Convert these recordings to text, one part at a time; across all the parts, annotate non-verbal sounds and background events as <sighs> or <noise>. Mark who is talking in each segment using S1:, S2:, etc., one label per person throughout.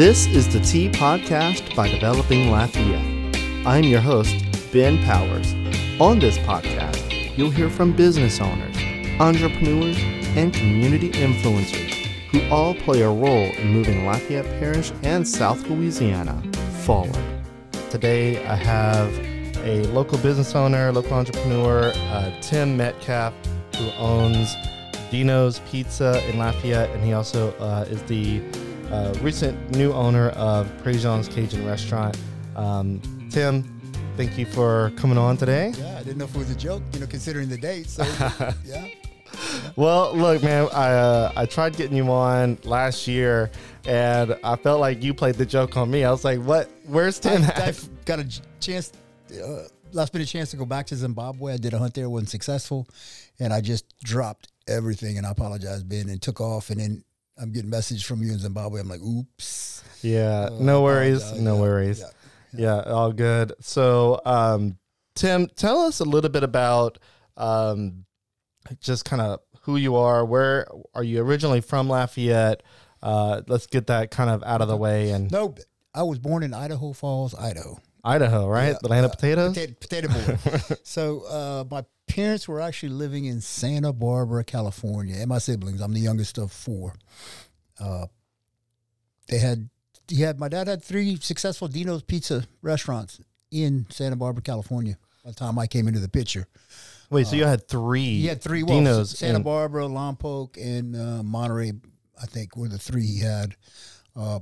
S1: This is the T Podcast by Developing Lafayette. I'm your host, Ben Powers. On this podcast, you'll hear from business owners, entrepreneurs, and community influencers who all play a role in moving Lafayette Parish and South Louisiana forward. Today, I have a local business owner, local entrepreneur, uh, Tim Metcalf, who owns Dino's Pizza in Lafayette, and he also uh, is the uh, recent new owner of Prejean's Cajun Restaurant. Um, Tim, thank you for coming on today.
S2: Yeah, I didn't know if it was a joke, you know, considering the date. So, <laughs> yeah.
S1: Well, look, man, I uh, I tried getting you on last year, and I felt like you played the joke on me. I was like, "What? Where's Tim?"
S2: I, I've got a chance, uh, last minute chance to go back to Zimbabwe. I did a hunt there, wasn't successful, and I just dropped everything. And I apologized, Ben, and took off. And then I'm getting message from you in Zimbabwe. I'm like, oops.
S1: yeah,
S2: Uh,
S1: no worries, no
S2: Yeah,
S1: worries.
S2: yeah.
S1: Yeah, all good. So, um, Tim, tell us a little bit about um, just kind of who you are. Where are you originally from, Lafayette? Uh, let's get that kind of out of the way. And
S2: No, I was born in Idaho Falls, Idaho.
S1: Idaho, right?
S2: Yeah,
S1: the land of
S2: uh,
S1: potatoes.
S2: Potato, potato boy. <laughs> so uh, my parents were actually living in Santa Barbara, California, and my siblings. I'm the youngest of four. Uh, they had he had my dad had three successful Dino's Pizza restaurants in Santa Barbara, California. By the time I came into the picture,
S1: Wait, so you had three?
S2: he had three. Well,
S1: Dino's
S2: Santa Barbara, Lompoc, and uh, Monterey. I think were the three he had. Uh,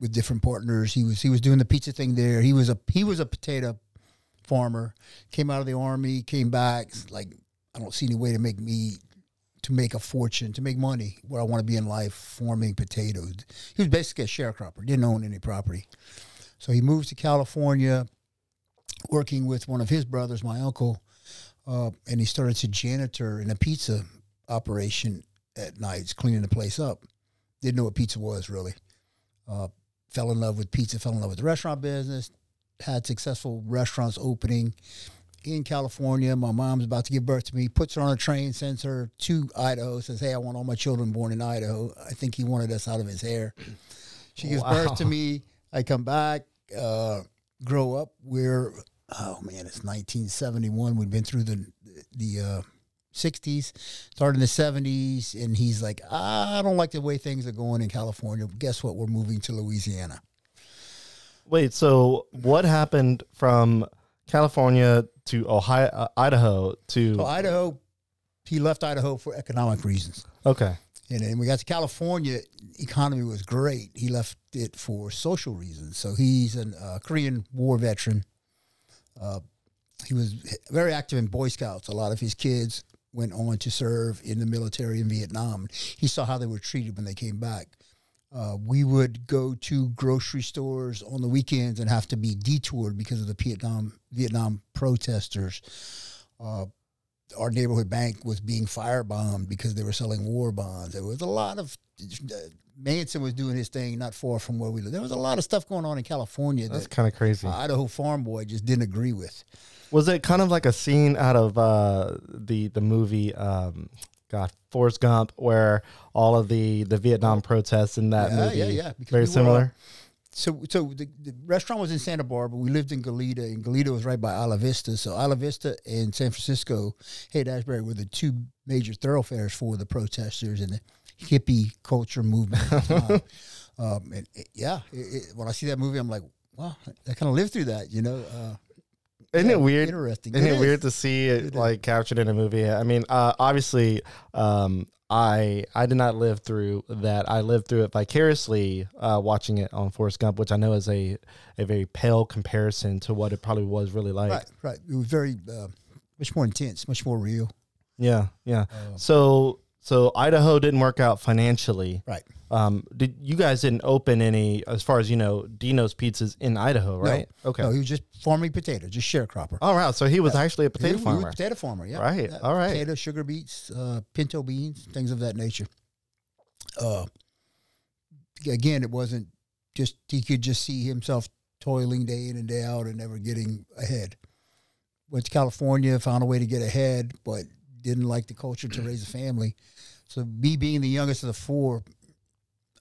S2: with different partners, he was he was doing the pizza thing there. He was a he was a potato farmer. Came out of the army, came back. Like I don't see any way to make me to make a fortune, to make money where I want to be in life, farming potatoes. He was basically a sharecropper, didn't own any property. So he moves to California, working with one of his brothers, my uncle, uh, and he started to janitor in a pizza operation at nights, cleaning the place up. Didn't know what pizza was really. Uh, fell in love with pizza, fell in love with the restaurant business, had successful restaurants opening in California. My mom's about to give birth to me, puts her on a train, sends her to Idaho, says, Hey, I want all my children born in Idaho. I think he wanted us out of his hair. She gives birth to me. I come back, uh, grow up. We're, oh man, it's 1971. We've been through the, the, uh, 60s, started in the 70s, and he's like, I don't like the way things are going in California. Guess what? We're moving to Louisiana.
S1: Wait, so what happened from California to Ohio, uh, Idaho to?
S2: So Idaho, he left Idaho for economic reasons.
S1: okay,
S2: And then we got to California, economy was great. He left it for social reasons. So he's a uh, Korean War veteran. Uh, he was very active in Boy Scouts. A lot of his kids went on to serve in the military in Vietnam. He saw how they were treated when they came back. Uh, we would go to grocery stores on the weekends and have to be detoured because of the Vietnam Vietnam protesters. Uh, our neighborhood bank was being firebombed because they were selling war bonds. There was a lot of Manson was doing his thing not far from where we live. There was a lot of stuff going on in California
S1: that's
S2: that
S1: kind of crazy.
S2: uh, Idaho farm boy just didn't agree with.
S1: Was it kind of like a scene out of uh, the the movie? Um, God, Forrest Gump, where all of the the Vietnam protests in that
S2: Yeah,
S1: movie.
S2: yeah, yeah, because
S1: Very
S2: we were
S1: similar.
S2: So, so the, the restaurant was in Santa Barbara. We lived in Goleta, and Goleta was right by Isla Vista. So, Isla Vista and San Francisco, Haight Ashbury were the two major thoroughfares for the protesters and the hippie culture movement. At the time. um, and it- yeah, it, it, when I see that movie, I'm like, wow, I kind of lived through that, you know. Uh,
S1: Isn't it weird?
S2: Interesting.
S1: Isn't it,
S2: is.
S1: weird to see it,
S2: It
S1: like captured in a movie? I mean, uh, obviously, um, I I did not live through that. I lived through it vicariously, uh, watching it on Forrest Gump, which I know is a a very pale comparison to what it probably was really like.
S2: Right, right. It was very uh, much more intense, much more real.
S1: Yeah, yeah.
S2: Uh,
S1: So so Idaho didn't work out financially.
S2: right.
S1: Um, did you guys didn't open any, as far as you know, Dino's Pizzas in Idaho, right? Okay.
S2: No, he was just farming potatoes, just sharecropper.
S1: All right. So he was actually a potato
S2: He was- he was
S1: farmer.
S2: a potato farmer, yeah.
S1: Right,
S2: Yeah,
S1: all right.
S2: Potato, sugar beets, uh, pinto beans, things of that nature. Uh, again, it wasn't just he could just see himself toiling day in and day out and never getting ahead. Went to California, found a way to get ahead, but didn't like the culture to raise a family. So me being the youngest of the four,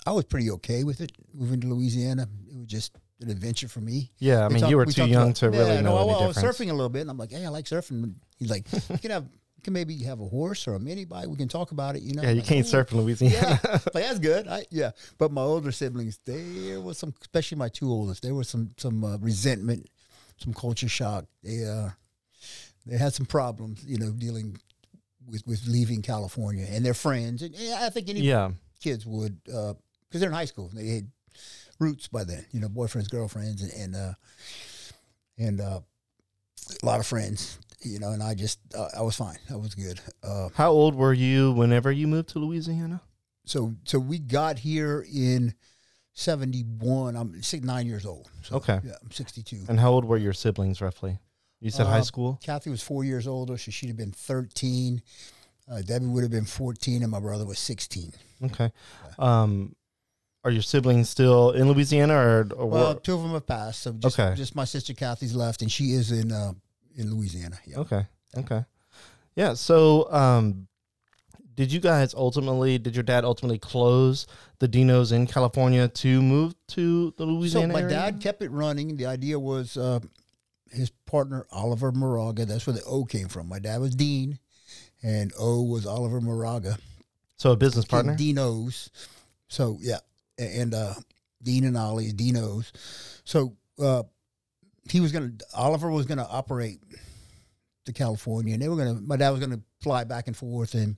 S2: I was pretty okay with it moving to Louisiana. It was just an adventure for me.
S1: Yeah, I mean,
S2: talked-
S1: you were
S2: we
S1: too young
S2: about-
S1: to really
S2: yeah,
S1: know
S2: no, I, was surfing a little bit, and I'm like, "Hey, I like surfing." He's like, "You can have, you can maybe have a horse or a mini bike. We can talk about it." You know?
S1: Yeah,
S2: I'm
S1: you
S2: like,
S1: can't surf in Louisiana.
S2: Yeah, <laughs> like that's good. I, yeah, but my older siblings, there was some, especially my two oldest, there was some some uh, resentment, some culture shock. They uh, they had some problems, you know, dealing with with leaving California and their friends. And yeah, I think any
S1: yeah,
S2: kids would because they're in high school. They had roots by then, you know, boyfriends, girlfriends, and and uh, and uh, a lot of friends, you know. And I just uh, I was fine. I was good. Uh,
S1: How old were you whenever you moved to Louisiana?
S2: so so we got here in 71 i'm six, nine years old so,
S1: Okay.
S2: yeah i'm 62
S1: And how old were your siblings roughly? You said high
S2: Uh,
S1: school?
S2: kathy was four years older so she'd have been 13 uh, debbie would have been 14 and my brother was 16
S1: Okay. Um, are your siblings still in Louisiana or, or
S2: well
S1: were-
S2: two of them have passed so just,
S1: Okay.
S2: just my sister kathy's left and she is in uh, in louisiana yeah
S1: Okay. Okay. Yeah. So, um, did you guys ultimately, did your dad ultimately close the Dinos in California to move to the Louisiana?
S2: so my
S1: area?
S2: dad kept it running the idea was uh, his partner oliver moraga that's where the o came from my dad was dean and o was oliver moraga
S1: So a business partner?
S2: Dino's. So yeah, and uh, Dean and Ollie's Dino's. So uh, he was gonna. Oliver was gonna operate to California, and they were gonna. My dad was gonna fly back and forth, and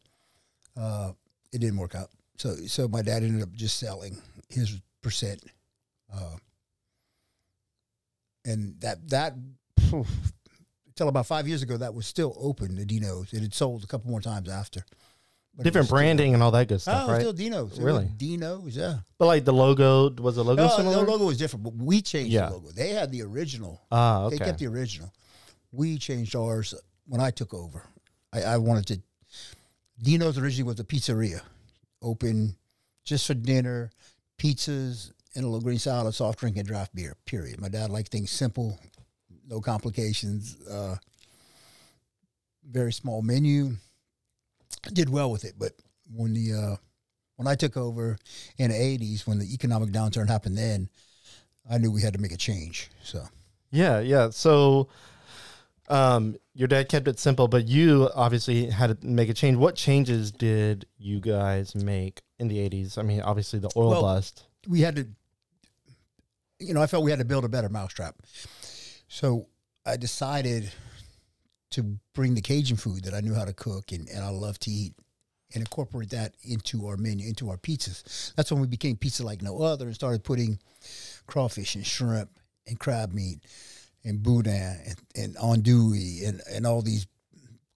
S2: uh, it didn't work out. So so my dad ended up just selling his percent, uh, and that that. Until about five years ago, that was still open. The Dino's. It had sold a couple more times after. But
S1: Different branding and all that good
S2: Oh,
S1: stuff,
S2: was
S1: right?
S2: still Dino's. It was
S1: Really?
S2: Dino's, yeah.
S1: But like the logo, was the logo
S2: No,
S1: similar?
S2: the logo was different, but we changed
S1: Yeah.
S2: the logo. They had the original.
S1: Ah, okay.
S2: They
S1: okay.
S2: kept the original. We changed ours when I took over. I, I wanted to. Dino's originally was a pizzeria, open just for dinner, pizzas, and a little green salad, soft drink, and draft beer. Period. My dad liked things simple, no complications. Uh, very small menu. Did well with it, but when the uh, when I took over in the '80s, when the economic downturn happened, then I knew we had to make a change. So.
S1: Yeah, yeah. So, um, your dad kept it simple, but you obviously had to make a change. What changes did you guys make in the '80s? I mean, obviously the oil
S2: Well,
S1: bust.
S2: we had to, you know, I felt we had to build a better mousetrap. So I decided to bring the Cajun food that I knew how to cook and, and I love to eat and incorporate that into our menu, into our pizzas. That's when we became pizza like no other and started putting crawfish and shrimp and crab meat and boudin and, and andouille and, and all these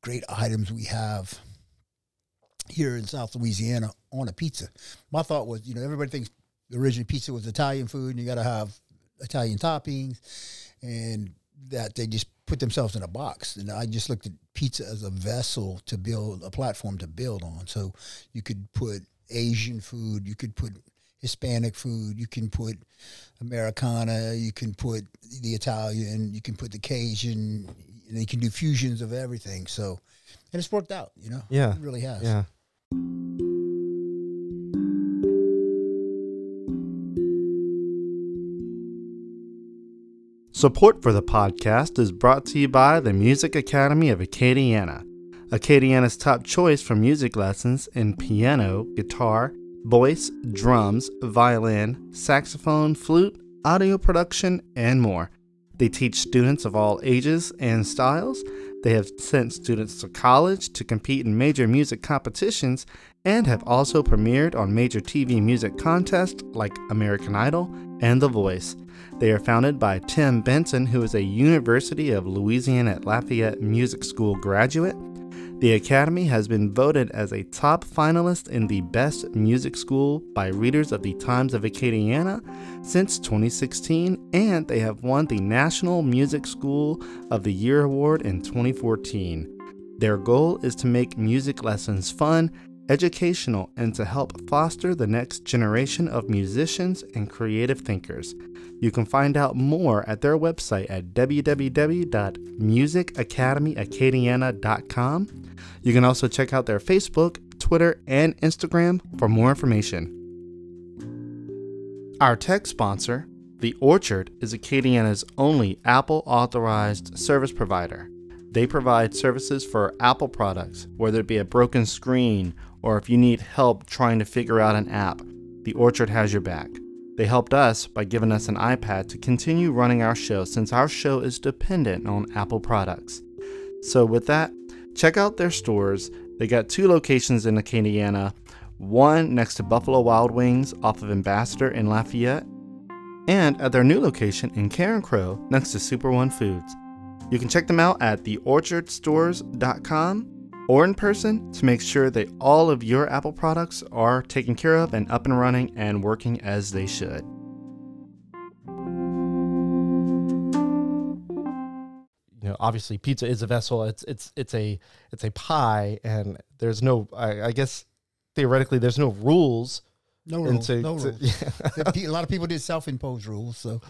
S2: great items we have here in South Louisiana on a pizza. My thought was, you know, everybody thinks the original pizza was Italian food and you got to have Italian toppings and that they just put themselves in a box. And I just looked at pizza as a vessel to build a platform to build on. So you could put Asian food, you could put Hispanic food, you can put Americana, you can put the Italian, you can put the Cajun, and you can do fusions of everything. So, and it's worked out, you know?
S1: Yeah.
S2: It really has.
S1: Yeah. Support for the podcast is brought to you by the Music Academy of Acadiana. Acadiana's top choice for music lessons in piano, guitar, voice, drums, violin, saxophone, flute, audio production, and more. They teach students of all ages and styles. They have sent students to college to compete in major music competitions and have also premiered on major TV music contests like American Idol and The Voice. They are founded by Tim Benson, who is a University of Louisiana at Lafayette Music School graduate. The Academy has been voted as a top finalist in the Best Music School by readers of the Times of Acadiana since 2016, and they have won the National Music School of the Year Award in 2014. Their goal is to make music lessons fun, educational, and to help foster the next generation of musicians and creative thinkers. You can find out more at their website at www.musicacademyacadiana.com. You can also check out their Facebook, Twitter, and Instagram for more information.
S3: Our tech sponsor, The Orchard, is Acadiana's only Apple authorized service provider. They provide services for Apple products, whether it be a broken screen or if you need help trying to figure out an app. The Orchard has your back. They helped us by giving us an iPad to continue running our show since our show is dependent on Apple products. So, with that, check out their stores. They got two locations in Acadiana one next to Buffalo Wild Wings off of Ambassador in Lafayette, and at their new location in Carencro next to Super One Foods. You can check them out at theorchardstores.com or in person to make sure that all of your Apple products are taken care of and up and running and working as they should.
S1: You know, obviously, pizza is a vessel. It's it's it's a it's a pie, and there's no. I, I guess theoretically, there's no rules.
S2: No rules.
S1: to-
S2: no
S1: to-
S2: rules. <laughs> The pe- a lot of people did self-imposed rules. So,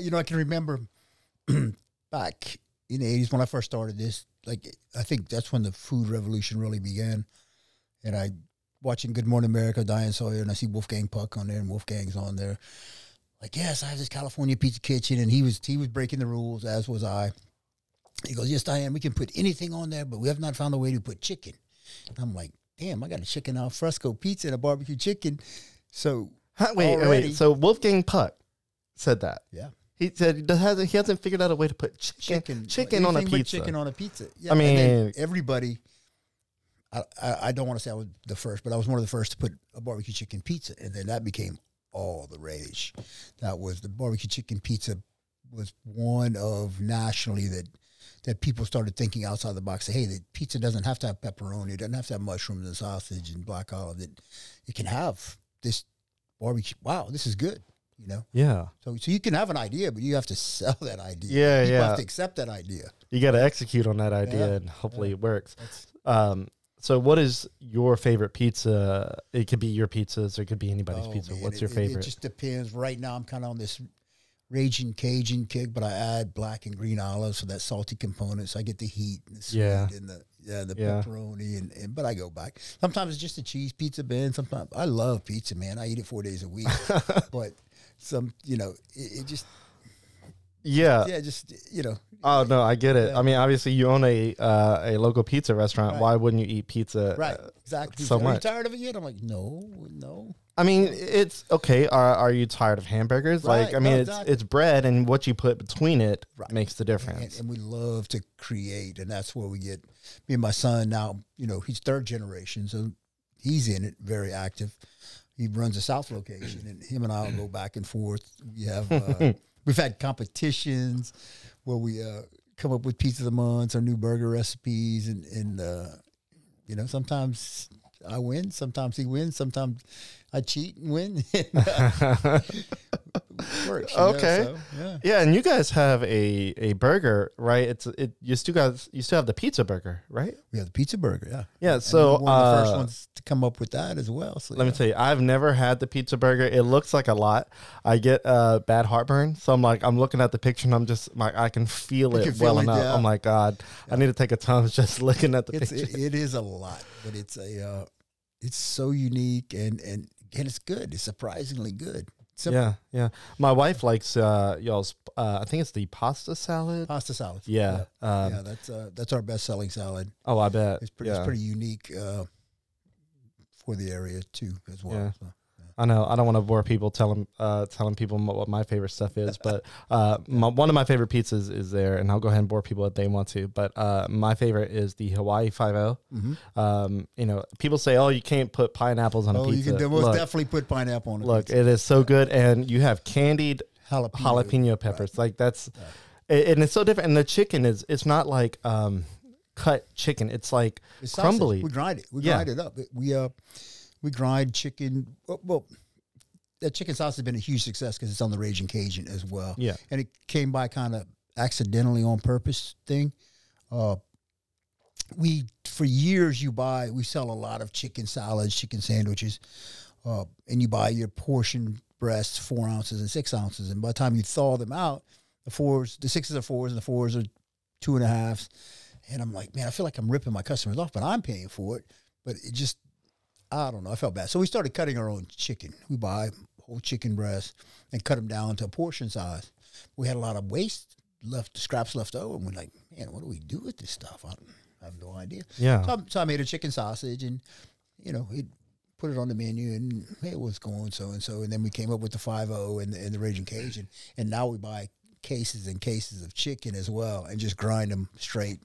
S2: you know, I can remember <clears throat> back in the '80s when I first started this. Like, I think that's when the food revolution really began. And I watching Good Morning America, Diane Sawyer, and I see Wolfgang Puck on there, and Wolfgang's on there. Like, yes, I have this California Pizza Kitchen, and he was he was breaking the rules, as was I. He goes, yes, Diane, we can put anything on there, but we have not found a way to put chicken. And I'm like, damn, I got a chicken al fresco pizza and a barbecue chicken. So
S1: Huh, wait, wait,
S2: Already.
S1: wait. So Wolfgang Puck said that.
S2: yeah,
S1: He said he hasn't he hasn't figured out a way to put chicken
S2: chicken,
S1: chicken, on a pizza.
S2: chicken on a pizza. Yeah,
S1: I mean-
S2: everybody. I, I, I don't want to say I was the first, but I was one of the first to put a barbecue chicken pizza, and then that became all the rage. That was the barbecue chicken pizza was one of nationally that that people started thinking outside the box. Say, hey, the pizza doesn't have to have pepperoni, it doesn't have to have mushrooms and sausage and black olive. It it can have this barbecue. Wow, this is good. You know,
S1: yeah,
S2: so so you can have an idea, but you have to sell <laughs> that idea.
S1: Yeah,
S2: people
S1: yeah.
S2: have to accept that idea.
S1: you got to execute on that idea,
S2: Yeah,
S1: and hopefully
S2: yeah.
S1: it works. Um, so what is your favorite pizza? It could be your pizzas, or it could be anybody's
S2: oh,
S1: pizza.
S2: man,
S1: What's
S2: it-
S1: your
S2: it-
S1: favorite?
S2: It just depends. Right now, I'm kind of on this raging Cajun kick, but I add black and green olives for that salty component. So I get the heat and the sweet
S1: Yeah.
S2: and the yeah the
S1: Yeah.
S2: pepperoni and, and but I go back. Sometimes it's just a cheese pizza, Ben. Sometimes I love pizza, man. I eat it four days a week. <laughs> but some, you know, it, it just
S1: yeah.
S2: yeah, just you know,
S1: Oh no, I get it.
S2: Yeah.
S1: I mean, obviously, you own a uh, a local pizza restaurant.
S2: Right.
S1: Why wouldn't you eat pizza?
S2: right,
S1: Uh,
S2: exactly.
S1: so
S2: Are you
S1: much.
S2: tired of it yet? I'm like, no, no.
S1: I mean, it's okay. Are are you tired of hamburgers? Like, I mean,
S2: no,
S1: it's
S2: exactly.
S1: it's bread, and what you put between it
S2: Right.
S1: makes the
S2: and,
S1: difference.
S2: and we love to create, and that's where we get. Me and my son now, you know, he's third generation, so he's in it, very active. He runs a South location, and him and I will go <clears throat> back and forth. We have uh, <laughs> we've had competitions where we uh, come up with pizza of the month or new burger recipes, and and uh, you know sometimes I win, sometimes he wins, sometimes I cheat and win. <laughs> Works, you know,
S1: Okay.
S2: so, yeah.
S1: yeah, and you guys have a a burger, right? It's it. You still got you still have the pizza burger, right?
S2: We have the pizza burger, yeah.
S1: Yeah. So
S2: one of the first
S1: uh,
S2: ones to come up with that as well. So
S1: Let me tell you, I've never had the pizza burger. It looks like a lot. I get uh, bad heartburn, so I'm like, I'm looking at the picture and I'm just like, I can feel
S2: You
S1: it
S2: can
S1: well
S2: feel it,
S1: enough.
S2: yeah.
S1: I'm like, God, I need to take a time <laughs> just looking at the
S2: it's
S1: picture.
S2: it, it is a lot, but it's a uh, it's so unique and and and it's good. It's surprisingly good. Simple.
S1: yeah, yeah. My wife likes uh, y'all's. Uh, I think it's the pasta salad.
S2: Pasta salad.
S1: Yeah. Um,
S2: yeah, that's uh, that's our best selling salad.
S1: Oh, I bet.
S2: It's pretty
S1: yeah.
S2: it's pretty unique uh, for the area too as well.
S1: Yeah.
S2: So.
S1: I know. I don't want to bore people telling uh, telling people what my favorite stuff is, <laughs> but uh, my, one of my favorite pizzas is there, and I'll go ahead and bore people if they want to. But uh, my favorite is the Hawaii Five O.
S2: Mhm.
S1: Um, you know, people say, "Oh, you can't put pineapples on a pizza.
S2: Oh, you can most
S1: look,
S2: definitely put pineapple on it.
S1: look, it is so good, and you have candied
S2: jalapeno.
S1: jalapeno peppers. Like that's, and it's so different. And the chicken is, it's not like um, cut chicken. It's like
S2: It's sausage.
S1: crumbly.
S2: We grind it. We
S1: Yeah.
S2: grind it up. We uh, we grind chicken. Well, well that chicken sauce has been a huge success because it's on the Raging Cajun as well.
S1: Yeah.
S2: and it came by kind of accidentally on purpose thing. Uh, we for years you buy we sell a lot of chicken salads, chicken sandwiches, uh, and you buy your portion breasts four ounces and six ounces, and by the time you thaw them out, the fours, the sixes are fours, and the fours are two and a halves. And I'm like, man, I feel like I'm ripping my customers off, but I'm paying for it. But it just, I don't know. I felt bad. So we started cutting our own chicken. We buy whole chicken breasts and cut them down to a portion size. We had a lot of waste left, scraps left over, and we're like, man, what do we do with this stuff? I, I have no idea.
S1: Yeah.
S2: So I, so I made a chicken sausage, and you know, it put it on the menu, and hey, it was going so and so, and then we came up with the five zero and the, and the Raging Cajun, and now we buy cases and cases of chicken as well, and just grind them straight.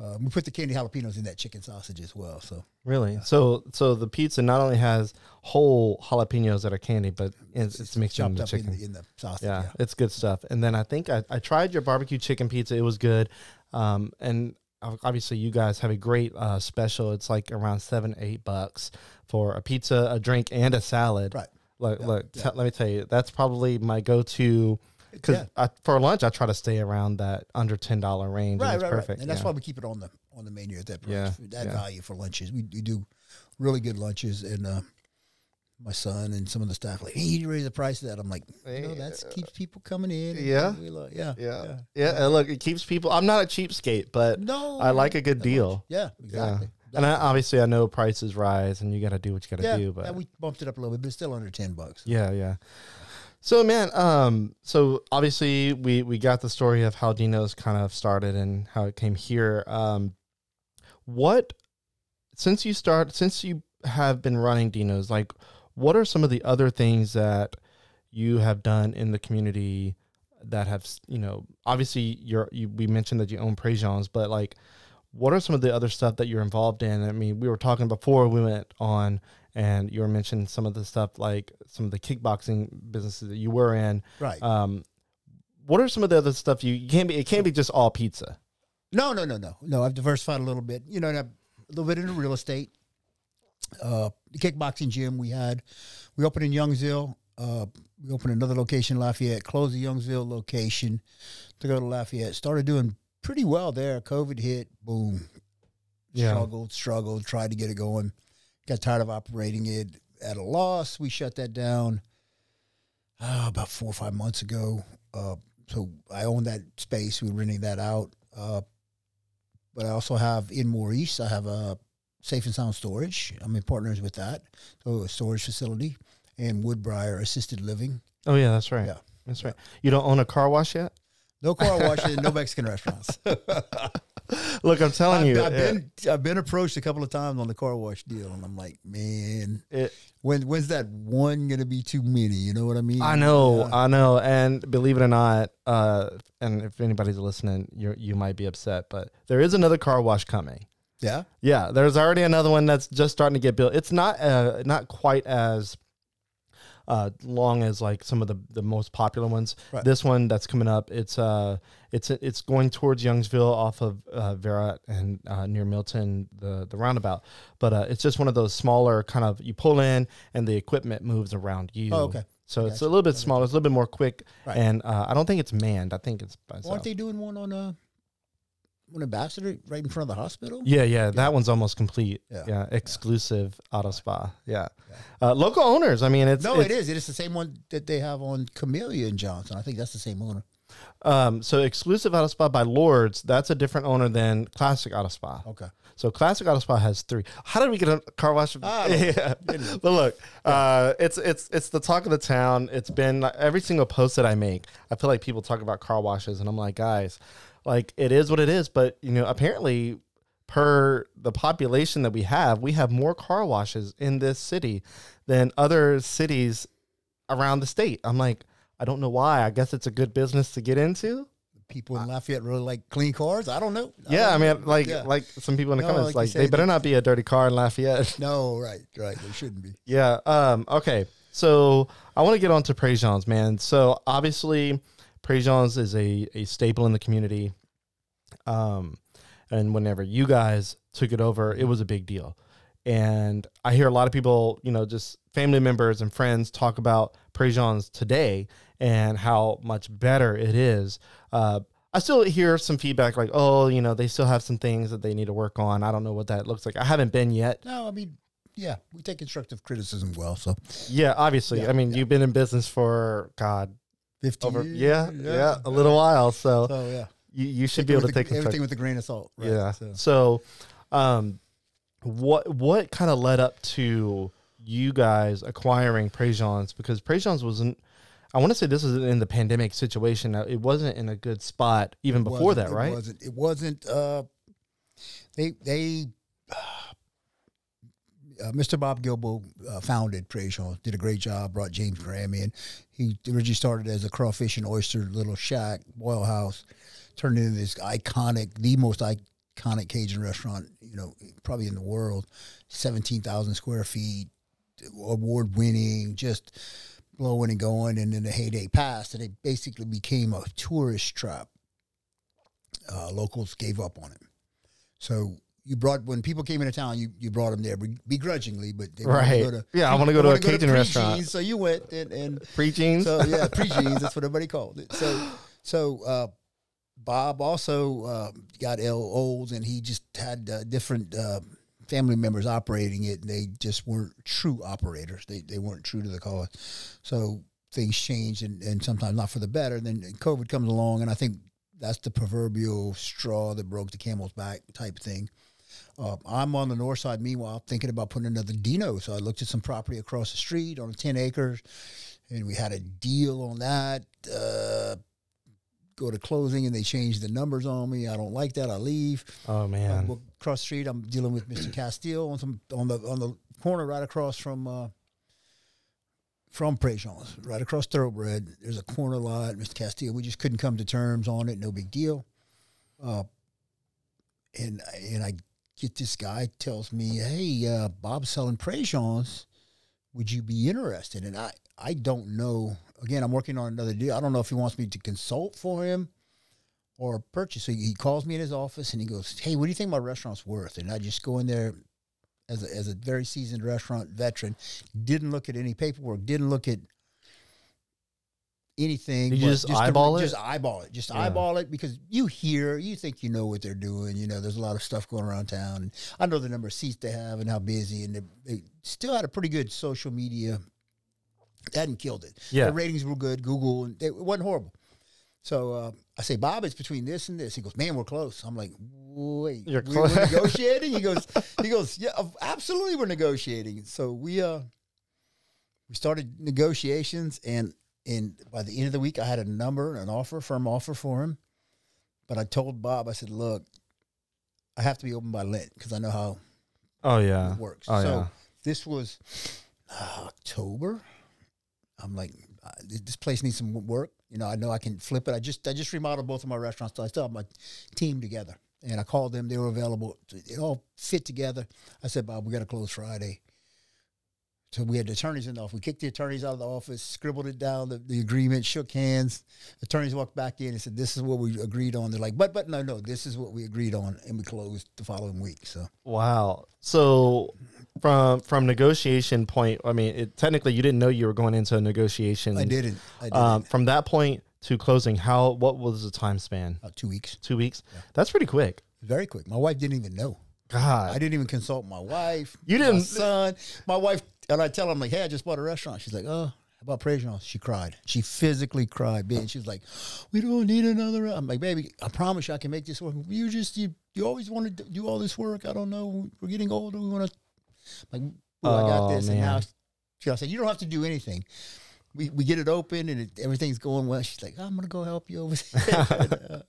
S2: Uh, we put the candy jalapenos in that chicken sausage as well. So
S1: Really? So so the pizza not only has whole jalapenos that are candy, but it's, it's mixed in the
S2: up
S1: chicken.
S2: in the, in the sausage.
S1: yeah,
S2: Yeah.
S1: it's good stuff. And then I think I, I tried your barbecue chicken pizza. It was good. Um, and obviously you guys have a great uh, special. It's like around seven, eight bucks for a pizza, a drink, and a salad.
S2: Right.
S1: Look, look. te- let me tell you, that's probably my go-to. Because
S2: Yeah.
S1: for lunch, I try to stay around that under ten dollar range.
S2: Right,
S1: and it's
S2: right,
S1: perfect.
S2: right. And that's
S1: yeah.
S2: why we keep it on the on the menu at that price.
S1: Yeah,
S2: That
S1: yeah.
S2: value for lunches. We, we do really good lunches, and uh, my son and some of the staff like, hey, you raise the price of that. I'm like, know, that keeps people coming in.
S1: Yeah.
S2: we love- yeah,
S1: Yeah. Yeah. And look, it keeps people. I'm not a cheapskate, but
S2: No,
S1: I like a good deal.
S2: much. Yeah, exactly.
S1: Yeah. And I, obviously, I know prices rise, and you got to do what you got to
S2: yeah,
S1: do. But
S2: yeah, we bumped it up a little bit, but it's still under ten bucks.
S1: yeah, yeah. So, man, um, so obviously, we we got the story of how Dino's kind of started and how it came here. Um, what since you start since you have been running Dino's, like, what are some of the other things that you have done in the community that have you know obviously you're you we mentioned that you own Prejeans, but like what are some of the other stuff that you're involved in? I mean, we were talking before we went on and you were mentioning some of the stuff like some of the kickboxing businesses that you were in.
S2: Right.
S1: Um what are some of the other stuff you, you can't be it can't be just all pizza.
S2: No, no, no, no, no. I've diversified a little bit. You know, a little bit into real estate. Uh, the kickboxing gym we had, we opened in Youngsville. Uh, we opened another location, in Lafayette. Closed the Youngsville location to go to Lafayette. Started doing pretty well there. COVID hit. Boom.
S1: Yeah.
S2: Struggled, struggled. Tried to get it going. Got tired of operating it at a loss. We shut that down. Uh, about four or five months ago. Uh, so I own that space. We're renting that out. Uh, but I also have in Maurice, I have a safe and sound storage. I'm in partners with that. So a storage facility and Woodbriar assisted living.
S1: Oh yeah, that's right.
S2: Yeah.
S1: That's right. You don't own a car wash yet?
S2: No car wash and no Mexican restaurants. <laughs>
S1: Look, I'm telling
S2: I've,
S1: you,
S2: I've been I've been approached a couple of times on the car wash deal, and I'm like, man,
S1: it,
S2: when when's that one gonna be too many? You know what I mean?
S1: I know,
S2: Yeah.
S1: I know, and believe it or not, uh, and if anybody's listening, you you might be upset, but there is another car wash coming.
S2: yeah.
S1: Yeah, there's already another one that's just starting to get built. It's not uh, not quite as uh, long as like some of the, the most popular ones.
S2: Right.
S1: This one that's coming up, it's uh it's it's going towards Youngsville off of uh, Verot and uh, near Milton, the the roundabout. But uh, it's just one of those smaller kind of you pull in and the equipment moves around you.
S2: Oh, okay.
S1: So it's a little bit smaller, it's a little bit more quick,
S2: Right.
S1: and uh, I don't think it's manned. I think it's by
S2: Aren't they doing one on uh, one ambassador right in front of the hospital?
S1: Yeah, yeah, that one's almost complete. Yeah,
S2: Yeah.
S1: exclusive auto spa. Yeah, Uh, local owners. I mean, it's
S2: No,
S1: it's,
S2: it is. It is the same one that they have on Camellia and Johnston. I think that's the same owner.
S1: Um, so exclusive auto spa by Lords. That's a different owner than classic auto spa.
S2: Okay.
S1: So classic auto spa has three. How did we get a car wash? <laughs> Yeah. But look, uh, it's it's it's the talk of the town. It's been every single post that I make. I feel like people talk about car washes, and I'm like, guys, like it is what it is. But you know, apparently, per the population that we have, we have more car washes in this city than other cities around the state. I'm like, I don't know why. I guess it's a good business to get into.
S2: People in Lafayette really like clean cars. I don't know.
S1: Yeah, I mean, like
S2: Yeah.
S1: like some people in the
S2: No,
S1: comments,
S2: like
S1: like, they better not be a dirty car in Lafayette. <laughs>
S2: no, right, right. They shouldn't be.
S1: yeah. Um. Okay. So I want to get on to Prejeans, man. So obviously, Prejeans is a a staple in the community. Um, and whenever you guys took it over, it was a big deal. And I hear a lot of people, you know, just family members and friends talk about Prejeans today and how much better it is. Uh, I still hear some feedback like, oh, you know, they still have some things that they need to work on. I don't know what that looks like. I haven't been yet.
S2: No, I mean, yeah, we take constructive criticism well. So
S1: Yeah, obviously.
S2: Yeah,
S1: I mean, you've been in business for God
S2: fifty
S1: over
S2: years.
S1: yeah, yeah, a little while. So
S2: So yeah,
S1: you, you should be able to
S2: the-
S1: take
S2: everything with a grain of salt. Right?
S1: Yeah.
S2: So,
S1: So, um, what what kind of led up to you guys acquiring Prejeans because Prejeans wasn't. I want to say this is in the pandemic situation. It wasn't in a good spot even before
S2: wasn't-
S1: that, right?
S2: It wasn't. It wasn't. Uh, they they. Uh, Mr. Bob Guilbeau uh, founded Prejean, did a great job, brought James Graham in. He originally started as a crawfish and oyster little shack, boil house, turned into this iconic, the most iconic Cajun restaurant, you know, probably in the world. 17,000 square feet, award winning, just blowing and going. And then the heyday passed, and it basically became a tourist trap. Uh, locals gave up on it. So you brought when people came into town, you, you brought them there begrudgingly, but they
S1: Right.
S2: To go to,
S1: Yeah, I wanna go to a Cajun restaurant.
S2: So you went and, and
S1: Prejeans.
S2: so yeah, <laughs> pre-jeans. That's what everybody called it. So so uh, Bob also uh, got old, and he just had uh, different uh, family members operating it. And they just weren't true operators. They they weren't true to the cause. So things changed, and, and sometimes not for the better. Then COVID comes along, and I think that's the proverbial straw that broke the camel's back type thing. Uh, I'm on the north side, meanwhile, thinking about putting another Dino. So I looked at some property across the street on 10 acres, and we had a deal on that. Uh, go to closing, and they change the numbers on me. I don't like that. I leave.
S1: oh
S2: I
S1: man.
S2: walk across the street, I'm dealing with Mr. Castile on some on the on the corner right across from uh, from Prejean's, right across Thoroughbred. There's a corner lot, Mr. Castile. We just couldn't come to terms on it. No big deal. Uh, and and I get this guy tells me, "Hey, uh, Bob's selling Prejean's. Would you be interested?" And I I don't know. Again, I'm working on another deal. I don't know if he wants me to consult for him or purchase. So he calls me in his office and he goes, "Hey, what do you think my restaurant's worth?" And I just go in there as a, as a very seasoned restaurant veteran, didn't look at any paperwork, didn't look at anything.
S1: You just
S2: to-
S1: eyeball it?
S2: Just eyeball it. Just
S1: Yeah.
S2: eyeball it because you hear, you think you know what they're doing. You know, there's a lot of stuff going around town. And I know the number of seats they have and how busy, and they, they still had a pretty good social media. Hadn't killed it.
S1: Yeah.
S2: The ratings were good. Google, and they, it wasn't horrible. So uh, I say, Bob, it's between this and this. He goes, man, we're close. I'm like, wait,
S1: You're
S2: we-
S1: close.
S2: we're <laughs> negotiating. He goes, he goes, yeah, absolutely, we're negotiating. So we uh, we started negotiations, and and by the end of the week, I had a number, an offer, firm offer for him. But I told Bob, I said, look, I have to be open by Lent because I know how
S1: Oh yeah.
S2: it works.
S1: Oh
S2: so
S1: yeah.
S2: this was uh, October. I'm like, uh, this place needs some work. You know, I know I can flip it. I just I just remodeled both of my restaurants. So I still have my team together, and I called them. They were available. It all fit together. I said, Bob, we got to close Friday. So we had the attorneys in the office. We kicked the attorneys out of the office, scribbled it down, the, the agreement, shook hands. Attorneys walked back in and said, "This is what we agreed on." They're like, "But, but no, no, this is what we agreed on," and we closed the following week. So
S1: Wow. So from from negotiation point, I mean, it, technically you didn't know you were going into a negotiation.
S2: I didn't. I didn't.
S1: Um, from that point to closing, how what was the time span?
S2: About two weeks.
S1: Two weeks. That's pretty quick.
S2: Very quick. My wife didn't even know.
S1: God.
S2: I didn't even consult my wife.
S1: You didn't-
S2: son. My wife, and I tell her, I'm like, hey, I just bought a restaurant. She's like, oh, how about Prejean? She cried. She physically cried. Big. She was like, we don't need another. I'm like, baby, I promise you I can make this work. You just, you, you always want to do all this work. I don't know. We're getting older. We want to, like, "Ooh, I got
S1: Oh,
S2: this. And now she, I said, you don't have to do anything. We, we get it open and it, everything's going well. She's like, I'm gonna go help you over <laughs> there. <laughs> And, uh,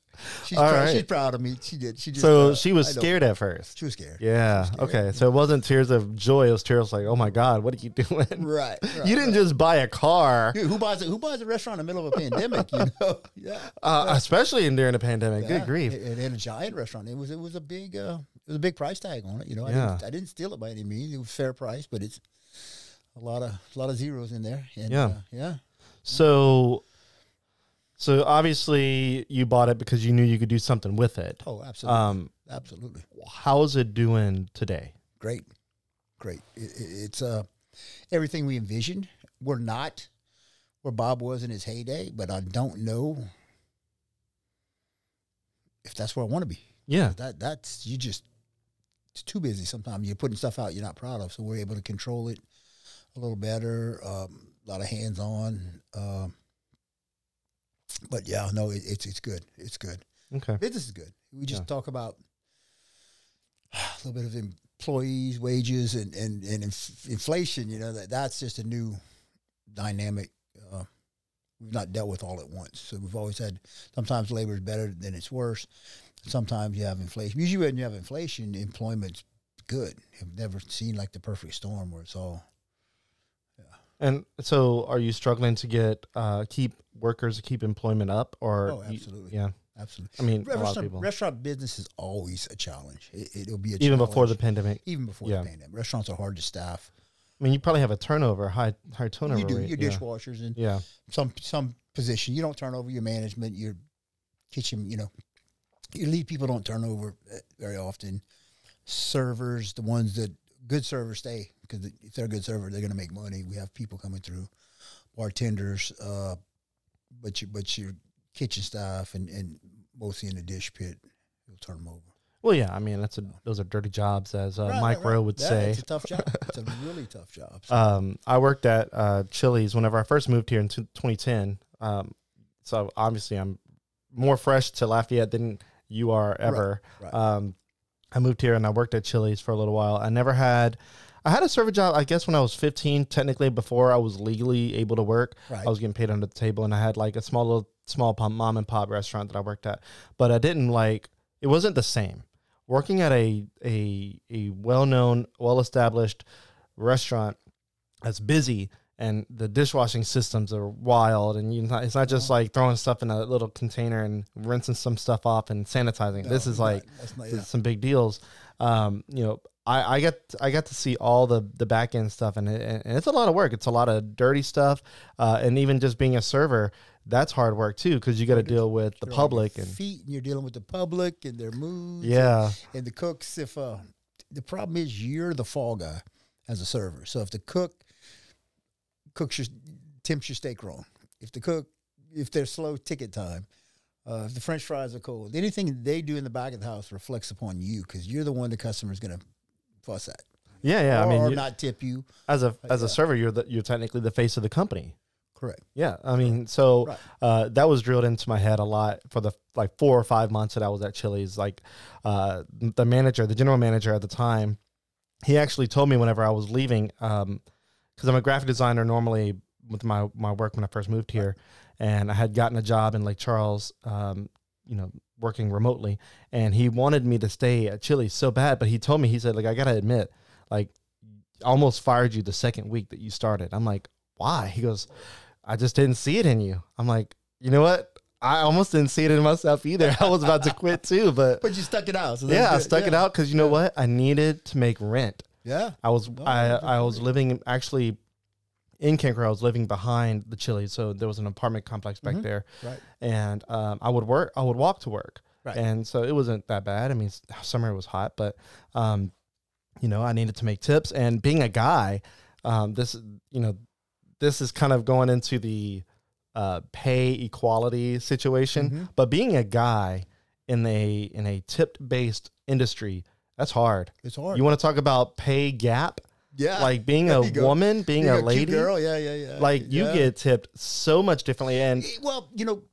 S2: she's,
S1: All
S2: proud,
S1: right.
S2: she's proud of me. She did. She just,
S1: so
S2: uh,
S1: she was scared at first.
S2: She was scared.
S1: Yeah.
S2: scared.
S1: Okay. So it wasn't tears of joy. It was tears like, oh my God, what are you <laughs> doing?
S2: Right. right
S1: you didn't
S2: right.
S1: just buy a car,
S2: Dude, who buys a, who buys a restaurant in the middle of a pandemic? You know, yeah.
S1: uh, especially in during a pandemic.
S2: Yeah.
S1: Good grief.
S2: And, and a giant restaurant. It was it was a big uh, it was a big price tag on it. You know, I,
S1: Yeah.
S2: didn't, I didn't steal it by any means. It was fair price, but it's a lot of a lot of zeros in there. And,
S1: Yeah.
S2: uh, yeah.
S1: So, so obviously you bought it because you knew you could do something with it.
S2: Oh, absolutely,
S1: Um,
S2: absolutely.
S1: how's it doing today?
S2: Great, great. It, it, it's uh everything we envisioned. We're not where Bob was in his heyday, but I don't know if that's where I want to be.
S1: Yeah.
S2: that that's you just it's too busy sometimes you're putting stuff out you're not proud of so we're able to control it a little better um, a lot of hands on um, but yeah no it, it's it's good it's good
S1: Okay.
S2: business is good we just
S1: Yeah.
S2: talk about <sighs> a little bit of employees, wages, and and and inf- inflation. You know that that's just a new dynamic. Uh, we've not dealt with all at once, so we've always had. Sometimes labor is better, than it's worse. Sometimes you have inflation. Usually, when you have inflation, employment's good. I've never seen like the perfect storm where it's all.
S1: And so, are you struggling to get uh, keep workers to keep employment up, or
S2: Oh,
S1: you-
S2: absolutely.
S1: yeah?
S2: Absolutely.
S1: I mean, a lot of
S2: Restaurant, restaurant business is always a challenge. It, it'll be a challenge.
S1: even before the pandemic.
S2: even before
S1: yeah.
S2: the pandemic. Restaurants are hard to staff.
S1: I mean, you probably have a turnover, high high turnover
S2: you do
S1: rate.
S2: your
S1: yeah.
S2: dishwashers and
S1: Yeah,
S2: some some position. You don't turn over your management, your kitchen. You know, your lead people don't turn over uh, very often. Servers, the ones that good servers stay because if they're a good server, they're going to make money. We have people coming through, bartenders, uh, but your but your kitchen staff and and mostly in the dish pit, you'll turn them over.
S1: Well, yeah. I mean, that's a those are dirty jobs, as uh,
S2: Right,
S1: Mike
S2: right, right.
S1: Rowe would
S2: Yeah,
S1: say.
S2: it's a tough job. It's a really tough job. So, <laughs>
S1: Um, I worked at uh, Chili's whenever I first moved here in t- 2010. Um, so obviously, I'm more fresh to Lafayette than you are ever.
S2: right.
S1: Um, I moved here and I worked at Chili's for a little while. I never had. I had a server job, I guess, when I was 15. Technically, before I was legally able to work,
S2: right.
S1: I was getting paid under the table, and I had like a small little small mom and pop restaurant that I worked at. But I didn't like. It wasn't the same. Working at a a a well known, well established restaurant that's busy and the dishwashing systems are wild and you not, it's not just like throwing stuff in a little container and rinsing some stuff off and sanitizing. this is like
S2: that's not, yeah.
S1: some big deals. Um, you know, I, I got I got to see all the the back end stuff and, it, and it's a lot of work. It's a lot of dirty stuff, uh, and even just being a server, that's hard work too because you got to deal with the
S2: You're on your
S1: public and
S2: feet, and you're dealing with the public and their moods. and-
S1: yeah,
S2: and, the cooks. If uh, the problem is you're the fall guy as a server, so if the cook cooks your temps your steak wrong, if the cook if they're slow ticket time, uh, the French fries are cold, anything they do in the back of the house reflects upon you because you're the one the customer is going to fuss at.
S1: yeah, yeah.
S2: or,
S1: I mean,
S2: or
S1: you-
S2: not tip you.
S1: as a as
S2: yeah.
S1: a server, you're the, you're technically the face of the company.
S2: Correct.
S1: Yeah, I mean, so
S2: Right.
S1: uh, that was drilled into my head a lot for the like four or five months that I was at Chili's. Like uh, the manager, the general manager at the time, he actually told me whenever I was leaving, because I'm a graphic designer normally with my my work when I first moved here, and I had gotten a job in Lake Charles, um, you know, working remotely, and he wanted me to stay at Chili's so bad, but he told me he said like I gotta admit, like, almost fired you the second week that you started. I'm like, why? He goes. I just didn't see it in you. I'm like, you know what? I almost didn't see it in myself either. I was about to <laughs> quit too, but
S2: But you stuck it out. So
S1: yeah, I
S2: good.
S1: stuck it out because you know what? I needed to make rent.
S2: Yeah.
S1: I was
S2: Oh,
S1: I I was living actually in Cancun. I was living behind the Chili, so there was an apartment complex back
S2: Mhm.
S1: there,
S2: Right.
S1: and um, I would work. I would walk to work,
S2: Right.
S1: and so it wasn't that bad. I mean, summer was hot, but um, you know, I needed to make tips, and being a guy, um, this you know, this is kind of going into the uh, pay equality situation.
S2: Mhm.
S1: But being a guy in a in a tipped based industry, that's hard.
S2: It's hard.
S1: You want to talk about pay gap?
S2: Yeah.
S1: Like being a woman, being
S2: You're
S1: a
S2: cute
S1: lady,
S2: girl. Yeah. Yeah. Yeah.
S1: like you
S2: Yeah.
S1: get tipped so much differently. And
S2: Eh, Well, you know,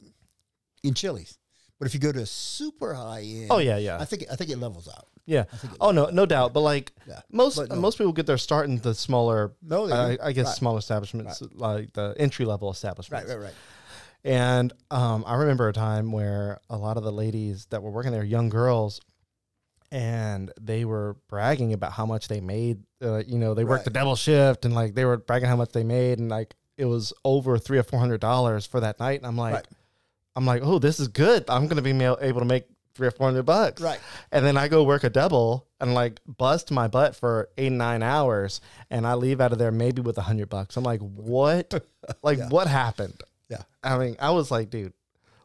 S2: in Chili's, but if you go to super high end,
S1: oh yeah, yeah,
S2: I think I think it levels out.
S1: yeah.
S2: I think it
S1: Oh no, no doubt. But like
S2: Yeah.
S1: most
S2: But no.
S1: most people get their start in the smaller,
S2: No,
S1: I. I guess
S2: Right.
S1: smaller establishments, like the entry level establishments.
S2: Right, right, right.
S1: And um, I remember a time where a lot of the ladies that were working there, young girls, and they were bragging about how much they made. Uh, you know, they worked the double shift, and like they were bragging how much they made, and like it was over three or four hundred dollars for that night. And I'm like,
S2: Right.
S1: I'm like, oh, this is good. I'm gonna be able to make three or four hundred bucks.
S2: Right.
S1: And then I go work a double and like bust my butt for eight nine hours, and I leave out of there maybe with a hundred bucks. I'm like, what? <laughs> like,
S2: Yeah.
S1: what happened?
S2: Yeah.
S1: I mean, I was like, dude,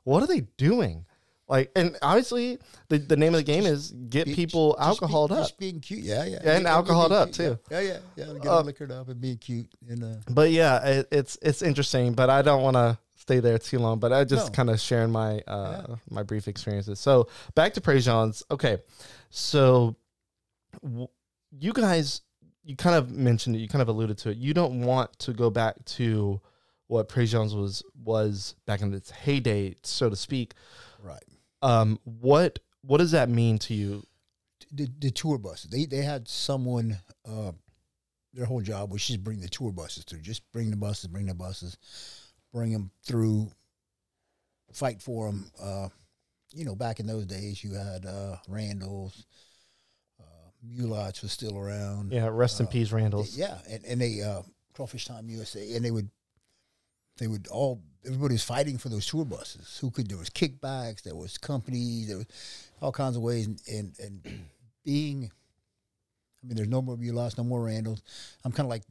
S1: what are they doing? Like, and obviously, the, the name of the game is get
S2: Be-
S1: people
S2: just be-
S1: up.
S2: Just being cute. Yeah, yeah.
S1: And alcoholed up,
S2: cute.
S1: too.
S2: Yeah, yeah, yeah. yeah. Get
S1: Uh,
S2: them liquored up and being cute. And uh,
S1: But yeah, it, it's it's interesting. But I don't want to stay there too long. But I just
S2: No.
S1: kind of sharing my uh, my brief experiences. So back to Prejean's. Okay, so w- you guys, you kind of mentioned it. You kind of alluded to it. You don't want to go back to what Prejean's was was back in its heyday, so to speak.
S2: right.
S1: Um, what what does that mean to you?
S2: the, the tour buses. They they had someone. Uh, their whole job was just bring the tour buses through. Just bring the buses, bring the buses, bring them through. Fight for them. Uh, you know, back in those days, you had uh, Randol's. Uh, Mulate's was still around.
S1: Yeah, rest in
S2: Uh,
S1: peace, Randol's.
S2: Yeah, and, and they uh, Crawfish Town USA, and they would they would all everybody was fighting for those tour buses. Who could there was kickbacks, there was companies, there was all kinds of ways, and and, and <clears throat> being. I mean, there's no more you lost, no more Randol's. I'm kind of like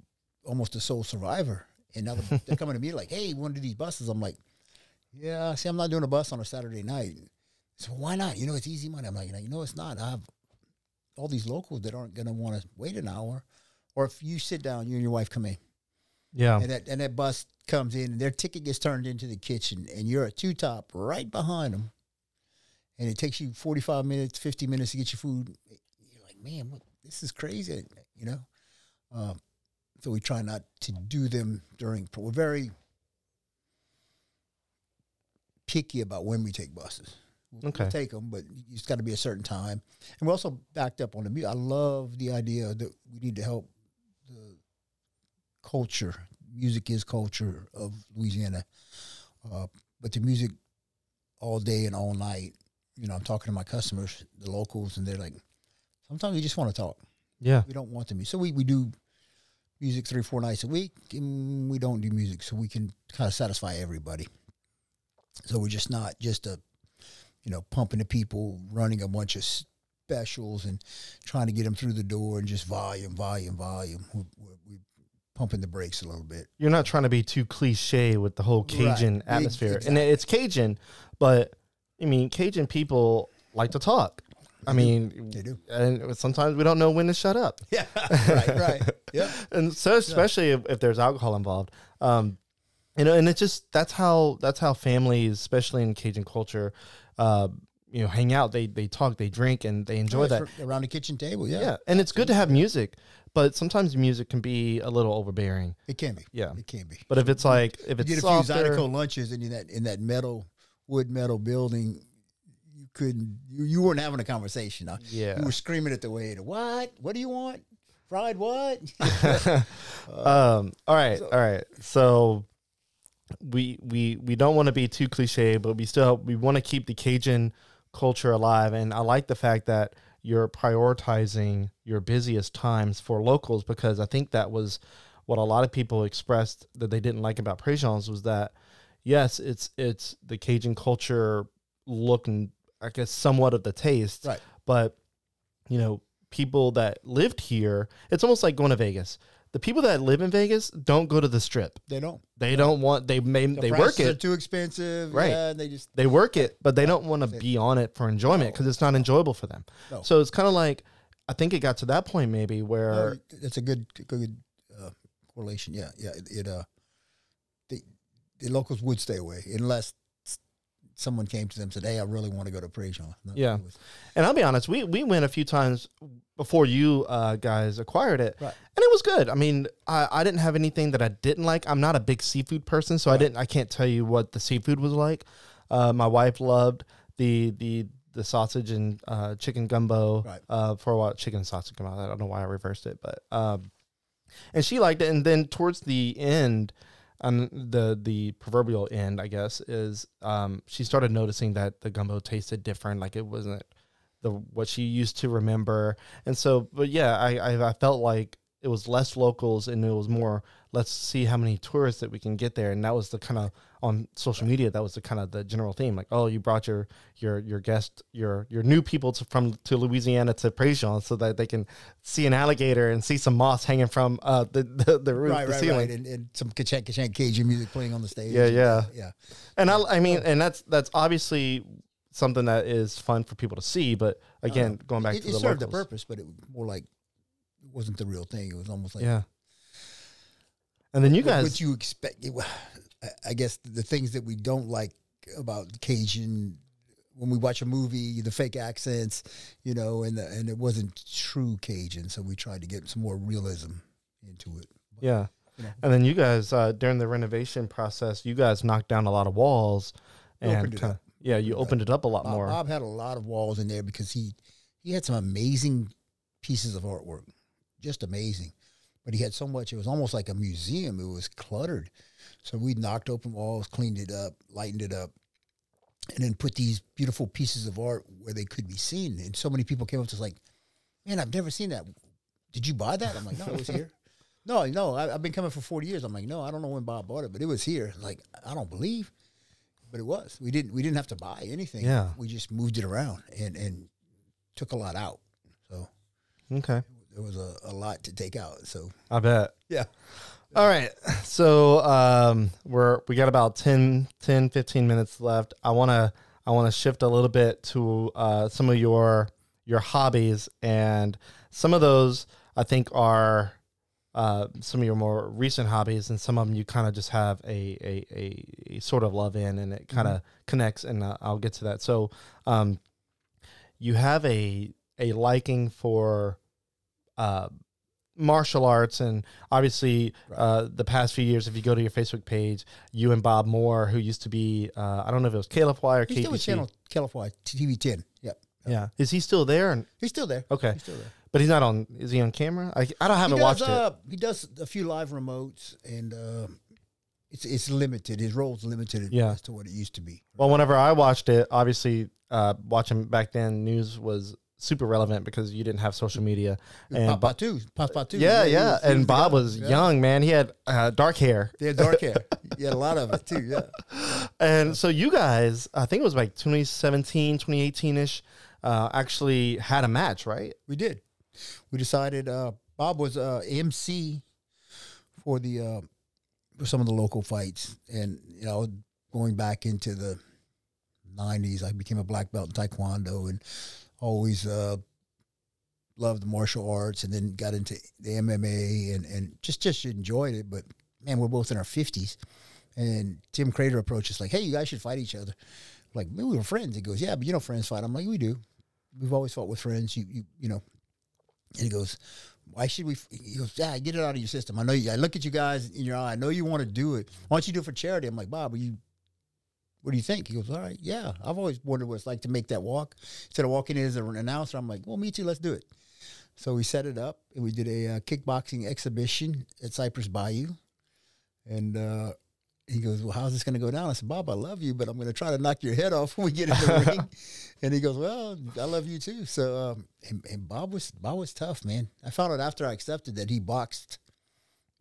S2: almost a sole survivor, and now they're, coming to me like, "Hey, want to do these buses?" I'm like, "Yeah, see, I'm not doing a bus on a Saturday night." So why not? You know, it's easy money. I'm like, you know, it's not. I have all these locals that aren't going to want to wait an hour, or if you sit down, you and your wife come in,
S1: Yeah.
S2: and that and that bus comes in, and their ticket gets turned into the kitchen, and you're a two top right behind them, and it takes you 45 minutes, 50 minutes to get your food. You're like, man, what, this is crazy, you know. Um, so we try not to do them during. We're very picky about when we take buses. We'll,
S1: Okay.
S2: we'll take them, but it's got to be a certain time. And we're also backed up on the music. I love the idea that we need to help culture. Music is culture of Louisiana, uh, but the music all day and all night. You know, I'm talking to my customers, the locals, and they're like, sometimes we just want to talk.
S1: Yeah.
S2: We don't want the music. So we, we do music three, four nights a week, and we don't do music so we can kind of satisfy everybody. So we're just not just a, you know, pumping the people, running a bunch of specials and trying to get them through the door and just volume, volume, volume. We're, we're pumping the brakes a little bit.
S1: You're not trying to be too cliche with the whole Cajun
S2: Right.
S1: atmosphere.
S2: Ex-
S1: And it's Cajun, but I mean, Cajun people like to talk. I mean,
S2: They do.
S1: and sometimes we don't know when to shut up. <laughs>
S2: Yeah, right, right. Yeah. <laughs>
S1: and so especially if, if there's alcohol involved um you know and it's just that's how that's how families especially in cajun culture uh you know hang out they they talk they drink and they enjoy that
S2: around the kitchen table. Yeah,
S1: yeah and it's good to have music but sometimes music can be a little overbearing
S2: it can be.
S1: Yeah.
S2: it can be.
S1: but if it's like if it's You
S2: did a few Zydeco lunches and in that in that metal wood metal building. You couldn't. You, you weren't having a conversation. Huh?
S1: Yeah.
S2: you were screaming at the waiter. What? What do you want? Fried what? <laughs> <laughs>
S1: um all right all right so we we we don't want to be too cliche but we still we want to keep the cajun culture alive. And i like the fact that you're prioritizing your busiest times for locals because i think that was what a lot of people expressed that they didn't like about Préjean's was that yes it's it's the cajun culture look and i guess somewhat of the taste.
S2: Right.
S1: but you know people that lived here it's almost like going to vegas the people that live in vegas don't go to the strip
S2: They don't.
S1: they don't want they may
S2: The
S1: they work
S2: prices are
S1: it
S2: too expensive.
S1: Right.
S2: Yeah, and they just
S1: they work it but they don't want to be on it for enjoyment because it's not enjoyable for them
S2: No.
S1: so it's kind of like i think it got to that point maybe where
S2: that's a good good uh, correlation. Yeah, yeah. It, it uh, the the locals would stay away unless someone came to them and said, "Hey, I really want to go to Préjean." No,
S1: Yeah.
S2: was-
S1: and i'll be honest we we went a few times before you uh, guys acquired it
S2: Right.
S1: and it was good i mean I, I didn't have anything that i didn't like i'm not a big seafood person so i didn't i can't tell you what the seafood was like uh, my wife loved the the the sausage and uh, chicken gumbo
S2: Right.
S1: uh, for a while chicken sausage gumbo i don't know why i reversed it but um, and she liked it and then towards the end um, the the proverbial end i guess is um, she started noticing that the gumbo tasted different like it wasn't the what she used to remember. And so but yeah i i, I felt like it was less locals and it was more let's see how many tourists that we can get there and that was the kind of on social media that was the kind of the general theme like oh you brought your your your guest your your new people to, from to louisiana to Préjean so that they can see an alligator and see some moss hanging from uh the the, the roof
S2: right,
S1: the
S2: right,
S1: ceiling
S2: right, and, and some kachang kachang Cajun music playing on the stage.
S1: Yeah, yeah.
S2: yeah.
S1: and I, I mean, and that's that's obviously something that is fun for people to see. But again, going back
S2: it,
S1: to
S2: it
S1: the
S2: served
S1: locals,
S2: the purpose, but it more like wasn't the real thing. It was almost like
S1: yeah. And then you guys,
S2: what you expect. I- guess the things that we don't like about Cajun when we watch a movie, the fake accents, you know, and the, and it wasn't true Cajun, so we tried to get some more realism into it.
S1: yeah.
S2: you know.
S1: And then you guys uh, during the renovation process, you guys knocked down a lot of walls, and
S2: opened it
S1: kinda-
S2: up.
S1: yeah, you opened it up a lot
S2: Bob,
S1: more.
S2: Bob had a lot of walls in there because he he had some amazing pieces of artwork, just amazing. But he had so much; it was almost like a museum. It was cluttered. So we knocked open walls, cleaned it up, lightened it up, and then put these beautiful pieces of art where they could be seen. And so many people came up to us like, "Man, I've never seen that. Did you buy that?" I'm like, "No, it was here." <laughs> no, no, I, I've been coming for 40 years. I'm like, "No, I don't know when Bob bought it, but it was here." Like, I don't believe, but it was. We didn't. We didn't have to buy anything.
S1: Yeah.
S2: we just moved it around and and took a lot out. So
S1: Okay.
S2: There was a, a lot to take out. So
S1: I bet.
S2: yeah,
S1: All right. So um, we're we got about 10, 10 15 minutes left. I want to I want to shift a little bit to uh, some of your your hobbies and some of those I think are uh, some of your more recent hobbies and some of them you kind of just have a, a, a, a sort of love in and it kind of connects and uh, I'll get to that. So um, you have a a liking for uh, martial arts and obviously uh, the past few years if you go to your facebook page you and bob moore who used to be uh, i don't know if it was KLFY or
S2: he's still with. Channel California TV 10. Yep,
S1: yeah is he still there and
S2: he's still there.
S1: okay
S2: He's still there.
S1: but he's not on is he on camera i, I don't haven't
S2: does,
S1: watched it
S2: uh, He does a few live remotes, and uh, it's it's limited. His role's limited
S1: Yeah.
S2: as to what it used to be.
S1: well whenever i watched it obviously uh, watching back then news was super relevant because you didn't have social media and
S2: Papa
S1: Bob-
S2: too, Papa too.
S1: yeah yeah
S2: was-
S1: and bob was
S2: Yeah.
S1: young man he had uh, dark hair
S2: He had dark hair. <laughs> He had a lot of it too. Yeah, <laughs>
S1: And so you guys, I think it was like 2017, 2018 ish, uh, actually had a match, right?
S2: we did. We decided. Uh, Bob was uh, MC for the uh, for some of the local fights, and you know, going back into the '90s, I became a black belt in Taekwondo, and always uh, loved the martial arts, and then got into the MMA, and and just just enjoyed it. But man, we're both in our 50s, and Tim Credeur approached us like, "Hey, you guys should fight each other." Like we were friends. He goes, "Yeah, but you know, friends fight." I'm like, "We do. We've always fought with friends. You you you know." And he goes, "Why should we?" f-" He goes, "Yeah, get it out of your system. I know you. I look at you guys in your eye. I know you want to do it. Why don't you do it for charity?" I'm like, "Bob, are you? What do you think?" He goes, "All right, yeah. I've always wondered what it's like to make that walk. Instead of walking in as an announcer, I'm like, well, me too. Let's do it." So we set it up, and we did a uh, kickboxing exhibition at Cypress Bayou, and. uh he goes, Well, how's this going to go down? I said, Bob, I love you, but I'm going to try to knock your head off when we get in the <laughs> ring. And he goes, Well, I love you too. So, um, and, and Bob was Bob was tough, man. I found out after I accepted that he boxed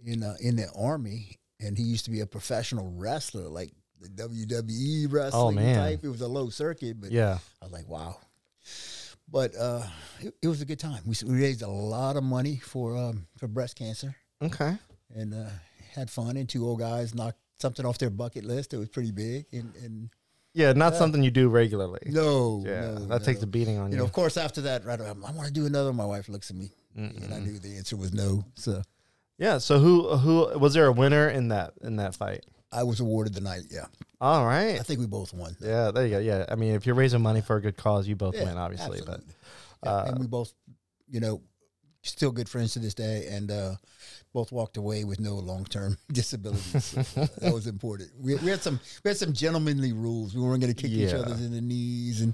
S2: in uh, in the army, and he used to be a professional wrestler, like the WWE wrestling
S1: man.
S2: type. It was a low circuit, but
S1: Yeah.
S2: I was like, wow. But uh, it, it was a good time. We, we raised a lot of money for um, for breast cancer
S1: Okay.
S2: and uh, had fun. And two old guys knocked something off their bucket list. It was pretty big. And, and
S1: Yeah, not
S2: Yeah.
S1: something you do regularly.
S2: no,
S1: yeah,
S2: no,
S1: that takes a beating on
S2: You
S1: you.
S2: know, of course, after that, right, I'm, I want to do another. My wife looks at me, and I knew the answer was no. So
S1: yeah. So who who was there a winner in that in that fight?
S2: I was awarded the night. Yeah,
S1: All right.
S2: I think we both won.
S1: Yeah, there you go. Yeah, I mean, if you're raising money for a good cause, you both
S2: Yeah,
S1: win, obviously.
S2: absolutely.
S1: But
S2: Yeah,
S1: uh,
S2: and we both, you know, still good friends to this day, and uh, both walked away with no long term <laughs> disabilities. So, <laughs> uh, that was important. We, we had some we had some gentlemanly rules. We weren't going to kick each other in the knees and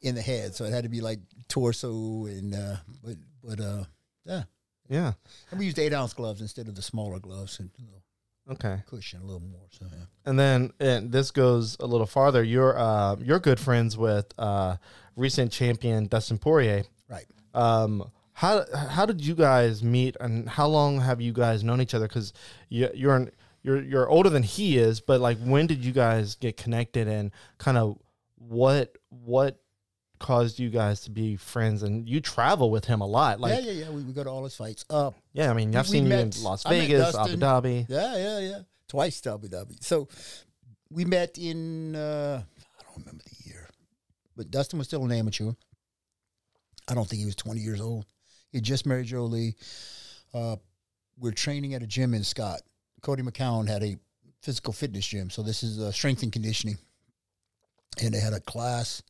S2: in the head, so it had to be like torso and uh, but but uh, yeah.
S1: yeah.
S2: And we used eight ounce gloves instead of the smaller gloves and a little
S1: Okay.
S2: cushion, a little more. So yeah.
S1: And then and this goes a little farther. You're uh, you're good friends with uh, recent champion Dustin Poirier.
S2: Right.
S1: Um, how how did you guys meet, and how long have you guys known each other? Because you, you're an, you're you're older than he is, but like when did you guys get connected, and kind of what what caused you guys to be friends? And you travel with him a lot, like
S2: yeah, yeah, yeah. We, we go to all his fights. Uh,
S1: yeah. I mean, I've seen you in Las Vegas, Abu Dhabi.
S2: Yeah, yeah, yeah. Twice to Abu Dhabi. So we met in uh, I don't remember the year, but Dustin was still an amateur. I don't think he was twenty years old. He had just married Jolie. Uh, we're training at a gym in Scott. Cody McCown had a physical fitness gym, so this is uh, strength and conditioning, and they had a class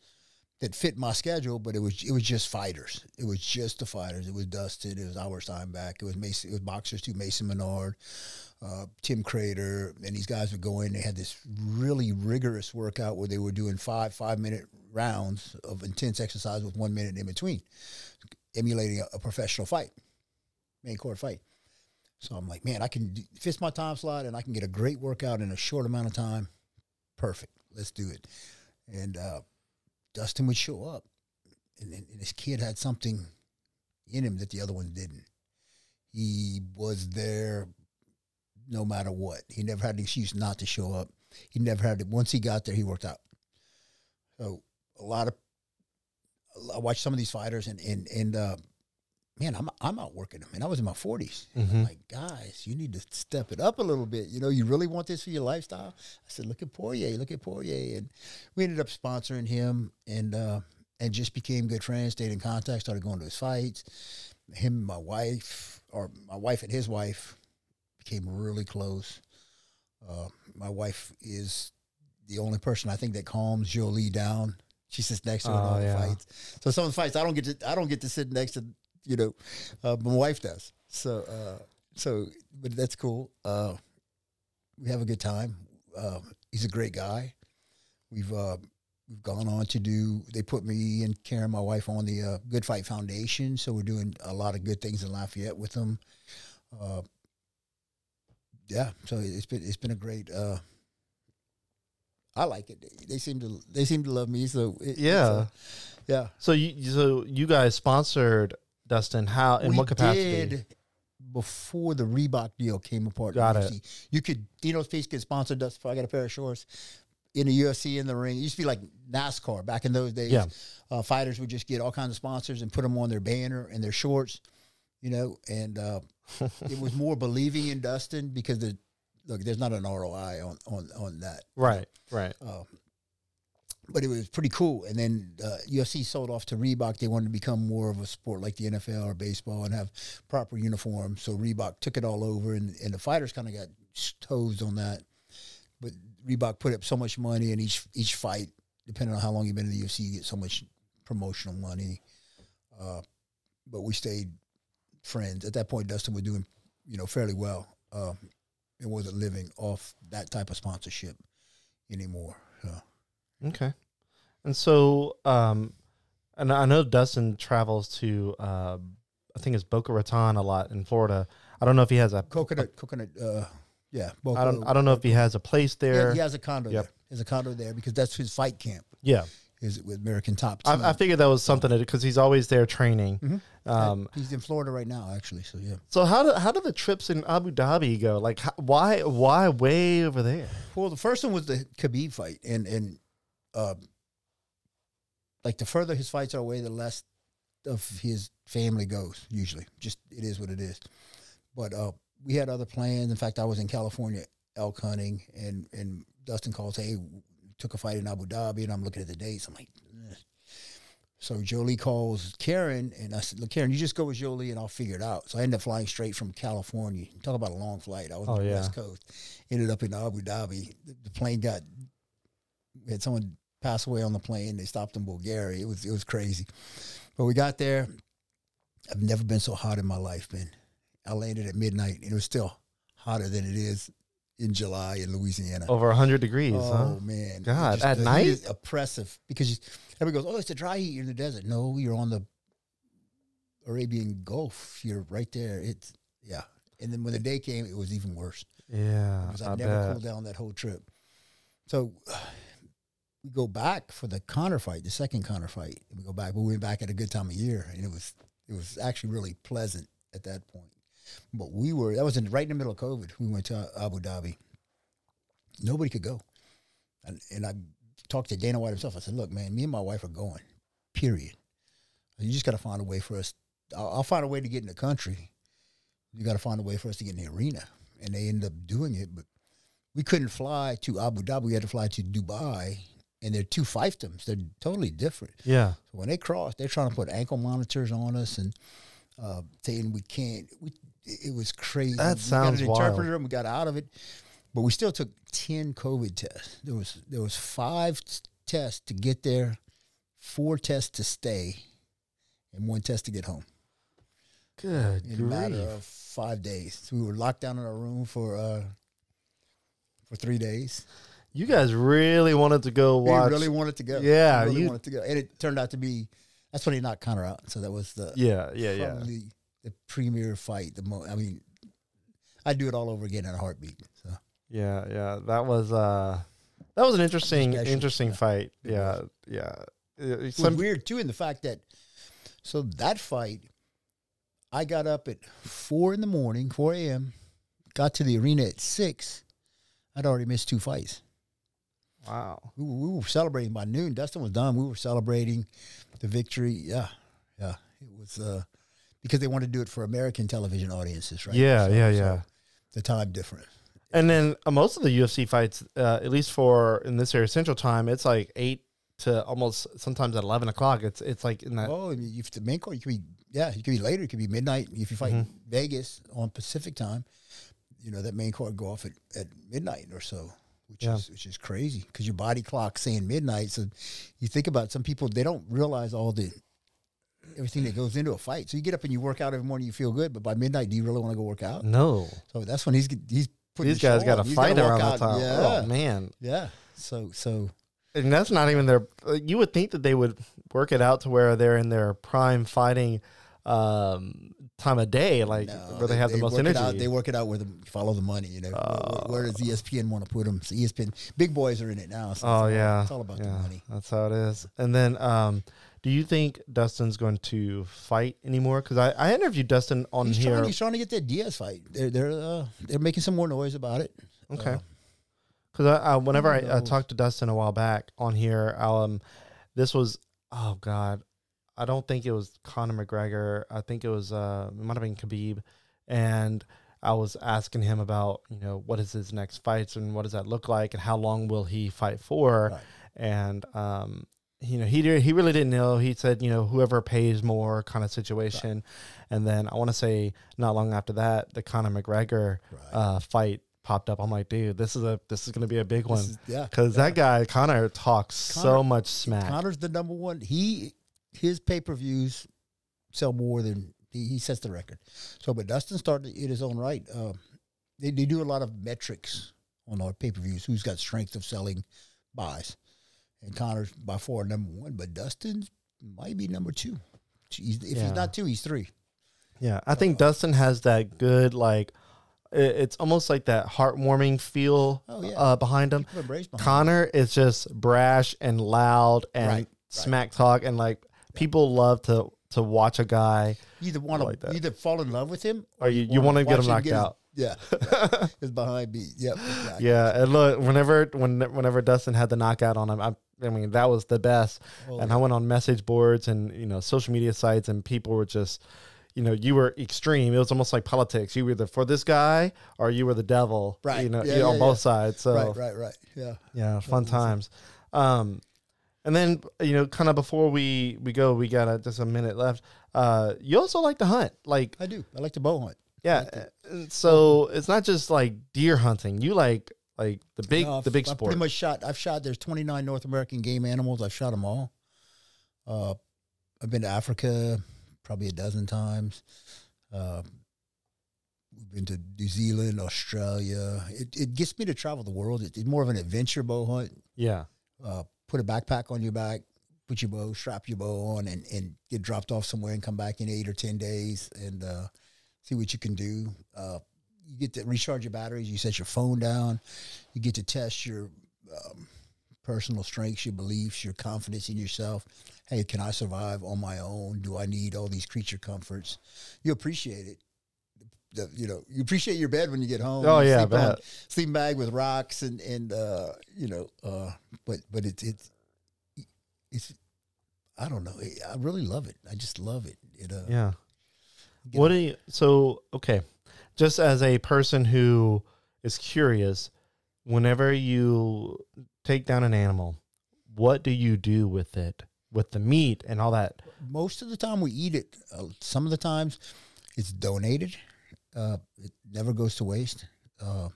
S2: that fit my schedule, but it was it was just fighters. It was just the fighters. It was Dustin. It was Albert Stainback. It was Mason. It was boxers too. Mason Menard, uh, Tim Credeur, and these guys would go in. They had this really rigorous workout where they were doing five five minute rounds of intense exercise with one minute in between, emulating a, a professional fight, main court fight. So I'm like, man, I can do, fits my time slot, and I can get a great workout in a short amount of time. Perfect. Let's do it. And uh, Dustin would show up, and, and this kid had something in him that the other ones didn't. He was there no matter what. He never had an excuse not to show up. He never had to. Once he got there, he worked out. So a lot of I watched some of these fighters, and and and uh, man, I'm I'm outworking them, and I was in my 40s.
S1: Mhm.
S2: Like, guys, you need to step it up a little bit. You know, you really want this for your lifestyle. I said, look at Poirier, look at Poirier, and we ended up sponsoring him, and uh, and just became good friends. Stayed in contact. Started going to his fights. Him and my wife, or my wife and his wife, became really close. Uh, my wife is the only person I think that calms Jolie down. She sits next to her in
S1: Oh,
S2: all the
S1: yeah.
S2: fights. So some of the fights I don't get to I don't get to sit next to you know, uh, my wife does. So uh, so but that's cool. Uh, we have a good time. Uh, he's a great guy. We've uh, we've gone on to do. They put me and Karen, my wife, on the uh, Good Fight Foundation. So we're doing a lot of good things in Lafayette with them. Uh, yeah, so it's been it's been a great. Uh, I like it. They seem to they seem to love me. So it,
S1: Yeah.
S2: uh, yeah.
S1: So you so you guys sponsored Dustin. How in
S2: we
S1: what capacity?
S2: did before the Reebok deal came apart.
S1: Got it.
S2: UFC. You could Dean-O's Pizza could sponsor us if I got a pair of shorts in the UFC in the ring. It used to be like NASCAR back in those days.
S1: Yeah.
S2: Uh, fighters would just get all kinds of sponsors and put them on their banner and their shorts, you know. And uh, <laughs> it was more believing in Dustin because the look, there's not an ROI on on on that.
S1: Right. Right.
S2: Um, but it was pretty cool. And then uh, UFC sold off to Reebok. They wanted to become more of a sport like the NFL or baseball and have proper uniforms. So Reebok took it all over, and, and the fighters kind of got toes on that. But Reebok put up so much money in each each fight, depending on how long you've been in the UFC, you get so much promotional money. Uh, but we stayed friends. At that point, Dustin was doing, you know, fairly well. Uh, it wasn't living off that type of sponsorship anymore. So.
S1: Okay. And so, um, and I know Dustin travels to, uh, I think it's Boca Raton a lot in Florida. I don't know if he has a.
S2: coconut, coconut. Uh, yeah,
S1: I don't. I don't know if he has a place there.
S2: Yeah, he has a condo
S1: Yep.
S2: there. There's a condo there because that's his fight camp.
S1: Yeah.
S2: Is it with American Top Team.
S1: I, I figured that was something because he's always there training.
S2: Mhm.
S1: Um,
S2: He's in Florida right now, actually. So yeah.
S1: so how do how do the trips in Abu Dhabi go? Like, how, why why way over there?
S2: Well, the first one was the Khabib fight, and and uh, like the further his fights are away, the less of his family goes. Usually, just it is what it is. But uh, we had other plans. In fact, I was in California elk hunting, and and Dustin calls, "Hey, took a fight in Abu Dhabi," and I'm looking at the dates. I'm like. "Ugh." So Jolie calls Karen, and I said, "Look, Karen, you just go with Jolie, and I'll figure it out." So I ended up flying straight from California. Talk about a long flight. I was
S1: Oh,
S2: on the
S1: yeah.
S2: West Coast. Ended up in Abu Dhabi. The, the plane got we had someone pass away on the plane. They stopped in Bulgaria. It was it was crazy. But we got there. I've never been so hot in my life, man. I landed at midnight, and it was still hotter than it is in July in Louisiana.
S1: Over hundred degrees,
S2: Oh
S1: huh?
S2: man,
S1: God,
S2: just-
S1: at night?
S2: oppressive because you, everybody goes, "Oh, it's a dry heat. You're in the desert." No, you're on the Arabian Gulf. You're right there. It's yeah. And then when the day came, it was even worse
S1: Yeah,
S2: because
S1: I
S2: I, never
S1: bet.
S2: cooled down that whole trip. So we go back for the Conor fight, the second Conor fight. We go back, but we went back at a good time of year, and it was it was actually really pleasant at that point. But we were that was in, right in the middle of COVID. We went to Abu Dhabi. Nobody could go, and and I talked to Dana White himself. I said, "Look, man, me and my wife are going. Period. You just got to find a way for us. I'll, I'll find a way to get in the country. You got to find a way for us to get in the arena." And they ended up doing it, but we couldn't fly to Abu Dhabi. We had to fly to Dubai, and they're two fiefdoms. They're totally different.
S1: Yeah,
S2: So when they cross, they're trying to put ankle monitors on us and uh, saying we can't. We, it was crazy.
S1: That
S2: we
S1: sounds
S2: got an
S1: wild.
S2: and we got out of it, but we still took ten COVID tests. There was there was five tests to get there, four tests to stay and one test to get home
S1: Good
S2: in a matter of five days. So we were locked down in our room for uh, for three days.
S1: You guys really wanted to go watch.
S2: We really wanted to go.
S1: Yeah,
S2: we really
S1: you-
S2: wanted to go, and it turned out to be. That's when he knocked Conor out. So that was the
S1: yeah, yeah, yeah.
S2: the premier fight. The mo- I mean, I'd do it all over again in a heartbeat. So
S1: Yeah, yeah. That was uh that was an interesting
S2: Special,
S1: interesting
S2: yeah.
S1: fight. Yeah, yeah.
S2: It was
S1: Some
S2: weird too in the fact that so that fight, I got up at four in the morning, four a.m. Got to the arena at six. I'd already missed two fights.
S1: Wow.
S2: We were, we were celebrating by noon. Dustin was done. We were celebrating the victory. Yeah, yeah. It was uh, because they wanted to do it for American television audiences, right?
S1: Yeah,
S2: So-
S1: yeah,
S2: so
S1: yeah.
S2: The time different.
S1: And then uh, most of the UFC fights, uh, at least for in this area Central Time, it's like eight to almost sometimes at eleven o'clock. It's it's like in that.
S2: Oh, if the main court, you could be yeah, you could be later. It could be midnight. If you fight
S1: Mhm.
S2: Vegas on Pacific time, you know that main court go off at, at midnight or so, which
S1: Yeah.
S2: is which is crazy because your body clock saying midnight. So you think about some people they don't realize all the everything that goes into a fight. So you get up and you work out every morning, you feel good, but by midnight, do you really want to go work out?
S1: No,
S2: So that's when he's he's putting
S1: these
S2: the
S1: guys got to fight around that time.
S2: Yeah,
S1: Oh man,
S2: yeah. So so
S1: and that's not even their. You would think that they would work it out to where they're in their prime fighting um, time of day, like
S2: No,
S1: where they, have the most energy.
S2: out- they work it out where the follow the money. You know, where, where does E ESPN want to put them? So ESPN, big boys are in it now. So it's
S1: Oh
S2: all-
S1: yeah,
S2: it's all about the money.
S1: That's how it is. And then, um, do you think Dustin's going to fight anymore? Because I, I interviewed Dustin on
S2: He's
S1: here.
S2: trying, he's trying to get that Diaz fight. They're they're uh, they're making some more noise about it.
S1: okay.
S2: Uh,
S1: Because I, I, whenever I, I talked to Dustin a while back on here, um, this was oh god, I don't think it was Conor McGregor. I think it was uh, it might have been Khabib, and I was asking him about you know what is his next fights and what does that look like and how long will he fight for,
S2: Right.
S1: and um, you know he did, he really didn't know. He said you know whoever pays more kind of situation, and then I want to say not long after that the Conor McGregor
S2: Right.
S1: uh, fight popped up. I'm like, dude, this is a this is gonna be a big one
S2: is- yeah,
S1: because that guy Conor talks so much smack.
S2: Conor's the number one. He his pay per views sell more than he, he sets the record. So, but Dustin started in his own right. Uh, they they do a lot of metrics on our pay per views. Who's got strength of selling buys, and Conor's by far number one. But Dustin might be number two. He's, if
S1: Yeah.
S2: he's not two, he's three.
S1: yeah, I think Dustin has that good like. It's almost like that heartwarming feel
S2: Oh, yeah.
S1: uh, behind him.
S2: Behind him.
S1: Conor is just brash and loud and
S2: Right, right.
S1: smack talk, and like people love to to watch a guy.
S2: You either want to
S1: like that.
S2: either fall in love with him,
S1: Or you, you want to get him knocked
S2: his-
S1: out.
S2: Yeah, <laughs> yeah. his behind beat. Yep. Exactly.
S1: Yeah, and look, whenever when whenever Dustin had the knockout on him, I, I mean that was the best.
S2: Oh,
S1: and. I went on message boards and you know social media sites, and people were just, you know, you were extreme. It was almost like politics. You were either for this guy or you were the devil.
S2: Right.
S1: You know,
S2: Yeah,
S1: you know, on
S2: yeah,
S1: both sides. So
S2: Right. Right. Right. Yeah.
S1: yeah, fun times. Um, and then you know, kind of before we we go, we got a, just a minute left. Uh, you also like to hunt, like
S2: I do. I like to bow hunt.
S1: yeah. and So it's not just like deer hunting. You like like the big
S2: No,
S1: the big
S2: I've
S1: sport.
S2: pretty much shot. I've shot. There's 29 North American game animals. I've shot them all. Uh, I've been to Africa probably a dozen times. Uh, we've been to New Zealand, Australia. It, it gets me to travel the world. It, it's more of an adventure bow hunt.
S1: yeah.
S2: Uh, put a backpack on your back, put your bow, strap your bow on, and, and get dropped off somewhere and come back in eight or ten days and uh, see what you can do. Uh, you get to recharge your batteries. You set your phone down. You get to test your um, personal strengths, your beliefs, your confidence in yourself. Hey, can I survive on my own? Do I need all these creature comforts? You appreciate it. The, you know, you appreciate your bed when you get home.
S1: Oh, yeah,
S2: sleep on- sleeping bag with rocks and and uh, you know, uh, but but it's it's it's I don't know. I really love it. I just love it. It uh,
S1: Yeah. What do you so okay. Just as a person who is curious, whenever you take down an animal, what do you do with it? With the meat and all that?
S2: most of the time we eat it. Uh, some of the times it's donated. Uh, it never goes to waste. Uh,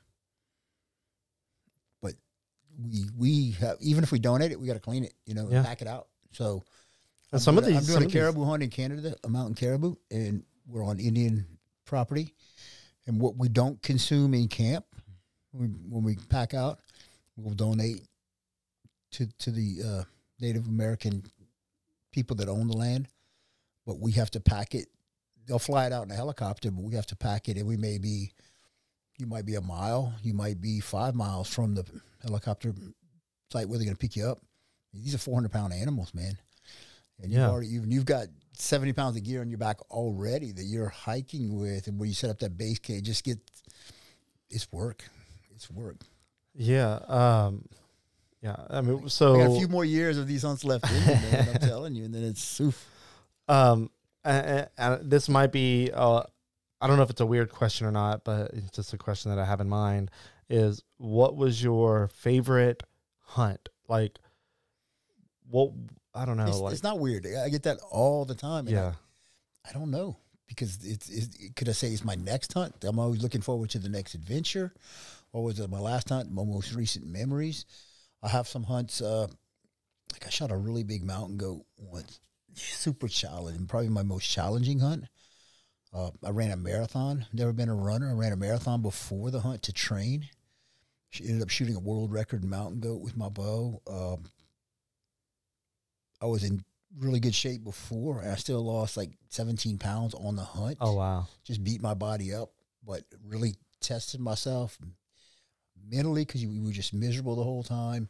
S2: but we we have even if we donate it, we got to clean it. You know,
S1: Yeah.
S2: pack it out. So
S1: And some of
S2: doing a-
S1: these,
S2: I'm doing a
S1: of
S2: caribou hunt in Canada, a mountain caribou, and we're on Indian property. And what we don't consume in camp, we, when we pack out, we'll donate to to the uh, Native American people that own the land. But we have to pack it. They'll fly it out in a helicopter, but we have to pack it, and we may be, you might be a mile, you might be five miles from the helicopter site where they're going to pick you up. These are 400 pound animals, man. And you've already you've, you've got 70 pounds of gear on your back already that you're hiking with, and where you set up that base cage, just get it's work. It's work.
S1: Yeah. Um, yeah. I mean,
S2: I got a few more years of these hunts left in man. I'm <laughs> telling you, and then it's oof.
S1: um, and, and this might be uh, I don't know if it's a weird question or not, but it's just a question that I have in mind. Is what was your favorite hunt? Like, what I don't know.
S2: It's,
S1: like,
S2: it's not weird. I get that all the time. and I-
S1: yeah.
S2: I don't know because it's, it's could I say it's my next hunt? I'm always looking forward to the next adventure. Or was it my last hunt? My most recent memories. I have some hunts. Uh, like I shot a really big mountain goat once, super challenging, probably my most challenging hunt. Uh, I ran a marathon. Never been a runner. I ran a marathon before the hunt to train. She ended up shooting a world record mountain goat with my bow. Um, I was in really good shape before, and I still lost like 17 pounds on the hunt.
S1: Oh wow.
S2: Just beat my body up, but really tested myself mentally because we were just miserable the whole time,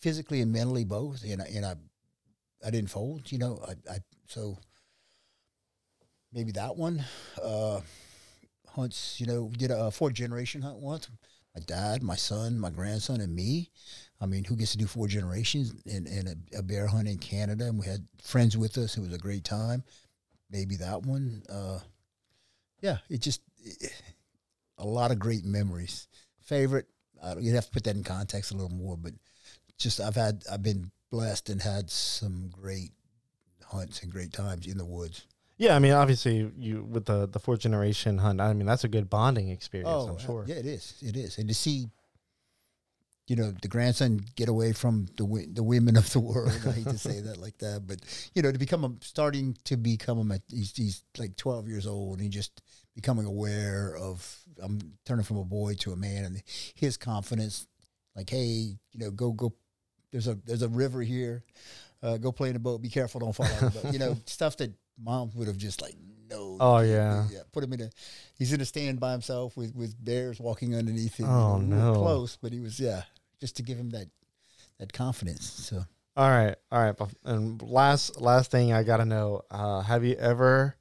S2: physically and mentally both. And I, and I, I didn't fold. You know, I, I so maybe that one. Uh, hunts, you know, we did a four generation hunt once. My dad, my son, my grandson, and me. I mean, who gets to do four generations in, in a, a bear hunt in Canada? And we had friends with us. It was a great time. Maybe that one. Uh, yeah, it just a lot of great memories. Favorite, you'd have to put that in context a little more, but just I've had I've been blessed and had some great hunts and great times in the woods.
S1: Yeah, I mean, obviously, you with the the fourth generation hunt. I mean, that's a good bonding experience. Oh, I'm sure.
S2: Oh, yeah, it is. It is, and to see, you know, the grandson get away from the wi- the women of the world. I hate to say that like that, but you know, to become a starting to become a he's, he's like twelve years old, and he just becoming aware of I'm turning from a boy to a man, and his confidence, like, hey, you know, go go. There's a there's a river here. Uh, go play in a boat. Be careful, don't fall out of the boat. You know, <laughs> stuff that mom would have just like no.
S1: Oh,
S2: yeah.
S1: yeah.
S2: can't do that. Put him in a. He's in a stand by himself with with bears walking underneath him.
S1: Oh,
S2: we
S1: no.
S2: Close, but he was yeah, just to give him that that confidence. So
S1: All right, all right. And last last thing I gotta know: uh, Have you ever,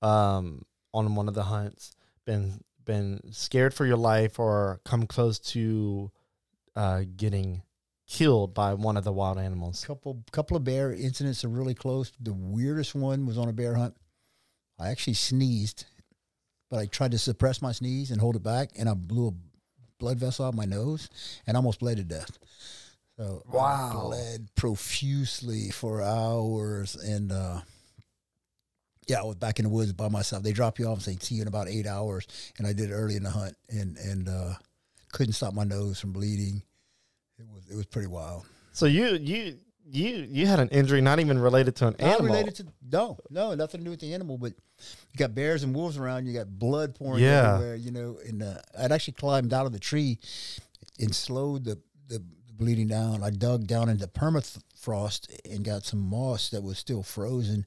S1: um, on one of the hunts, been been scared for your life or come close to uh, getting killed by one of the wild animals?
S2: couple couple of bear incidents are really close. The weirdest one was on a bear hunt. I actually sneezed, but I tried to suppress my sneeze and hold it back, and I blew a blood vessel out of my nose and almost bled to death. So I
S1: Wow.
S2: bled profusely for hours, and uh, yeah, I was back in the woods by myself. They drop you off and say, "See you in about eight hours," and I did it early in the hunt, and and uh, couldn't stop my nose from bleeding. It was it was pretty wild.
S1: So you you you you had an injury not even related to an
S2: Not
S1: animal.
S2: related to no, no, nothing to do with the animal. But you got bears and wolves around. You got blood pouring
S1: Yeah.
S2: everywhere. You know, and uh, I'd actually climbed out of the tree and slowed the the bleeding down. I dug down into permafrost and got some moss that was still frozen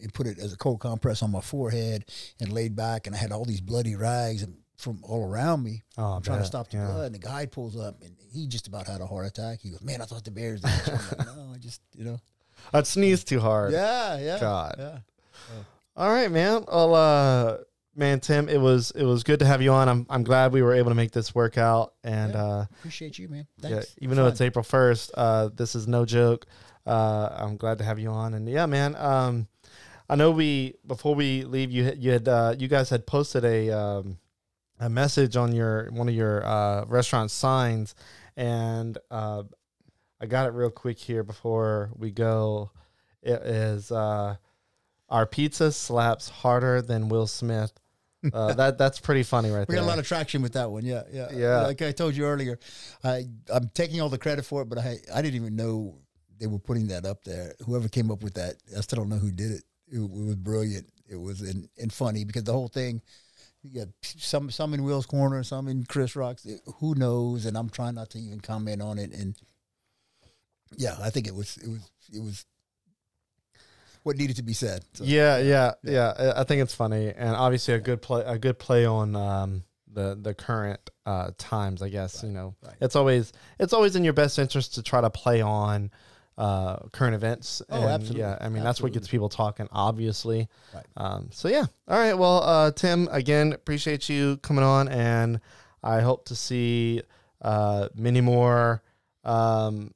S2: and put it as a cold compress on my forehead and laid back. And I had all these bloody rags from all around me.
S1: oh,
S2: I'm trying to stop the
S1: yeah.
S2: blood, and the guy pulls up, and he just about had a heart attack. He goes, "Man, I thought the bears." Did this." Like, <laughs> no, I just, you know,
S1: I'd sneeze too hard.
S2: yeah, yeah,
S1: God.
S2: yeah.
S1: All right, man. Well, uh, man, Tim, it was it was good to have you on. I'm I'm glad we were able to make this work out. And
S2: Yeah.
S1: uh,
S2: Appreciate you, man.
S1: yeah,
S2: Thanks.
S1: even though it's April first, uh, this is no joke. Uh, I'm glad to have you on. And yeah, man. Um, I know we before we leave, you had- you had uh, you guys had posted a um, a message on your one of your uh, restaurant signs, and uh, I got it real quick here before we go. It is uh, our pizza slaps harder than Will Smith. Uh, <laughs> that that's pretty funny right
S2: we
S1: there.
S2: We got a lot of traction with that one. Yeah, yeah,
S1: Yeah.
S2: Like I told you earlier, I I'm taking all the credit for it, but I I didn't even know they were putting that up there. Whoever came up with that, I still don't know who did it. It, it was brilliant. It was and, and funny because the whole thing. You got some some in Will's corner, some in Chris Rock's. Who knows? And I'm trying not to even comment on it. And yeah, I think it was it was it was what needed to be said. So,
S1: yeah, yeah, yeah, I- I think it's funny, and obviously a good play, a good play on um, the the current uh, times. I guess you know
S2: right.
S1: it's always it's always in your best interest to try to play on uh, current events.
S2: Oh,
S1: and,
S2: absolutely.
S1: Yeah, I mean that's what gets people talking. Obviously.
S2: Right.
S1: Um, so yeah. All right. Well, uh, Tim, again, appreciate you coming on, and I hope to see uh, many more um,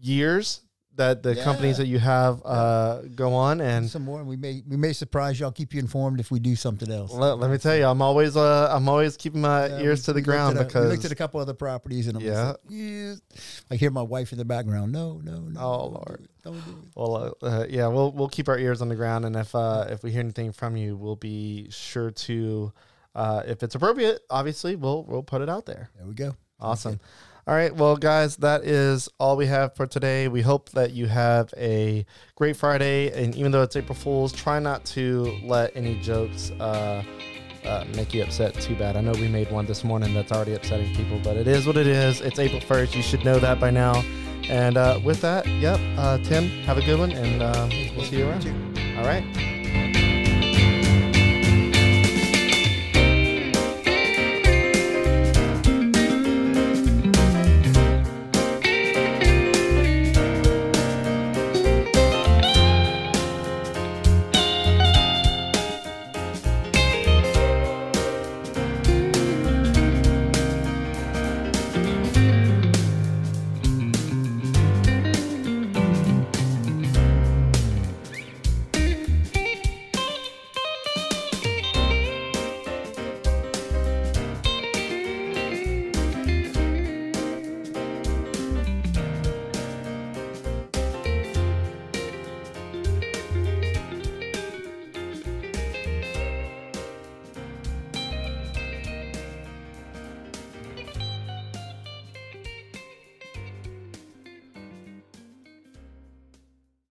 S1: years that the companies that you have uh, go on and
S2: some more. and We may we may surprise you. I'll keep you informed if we do something else.
S1: let, let me tell you i'm always uh i'm always keeping my
S2: Yeah,
S1: ears
S2: we-
S1: to the ground
S2: at a- we looked at a couple other properties and I'm
S1: Yeah.
S2: yeah. Like, yeah. I hear my wife in the background. No, no, no.
S1: Oh,
S2: do
S1: Lord.
S2: do it.
S1: well uh, uh, yeah we'll we'll keep our ears on the ground and if uh if we hear anything from you we'll be sure to uh if it's appropriate obviously we'll we'll put it out there
S2: There we go.
S1: Awesome. All right. Well, guys, that is all we have for today. We hope that you have a great Friday. And even though it's April Fool's, try not to let any jokes uh, uh, make you upset too bad. I know we made one this morning that's already upsetting people, but it is what it is. It's April 1st. You should know that by now. And uh, with that, yep, uh, Tim, have a good one, and um, we'll see you around. All right.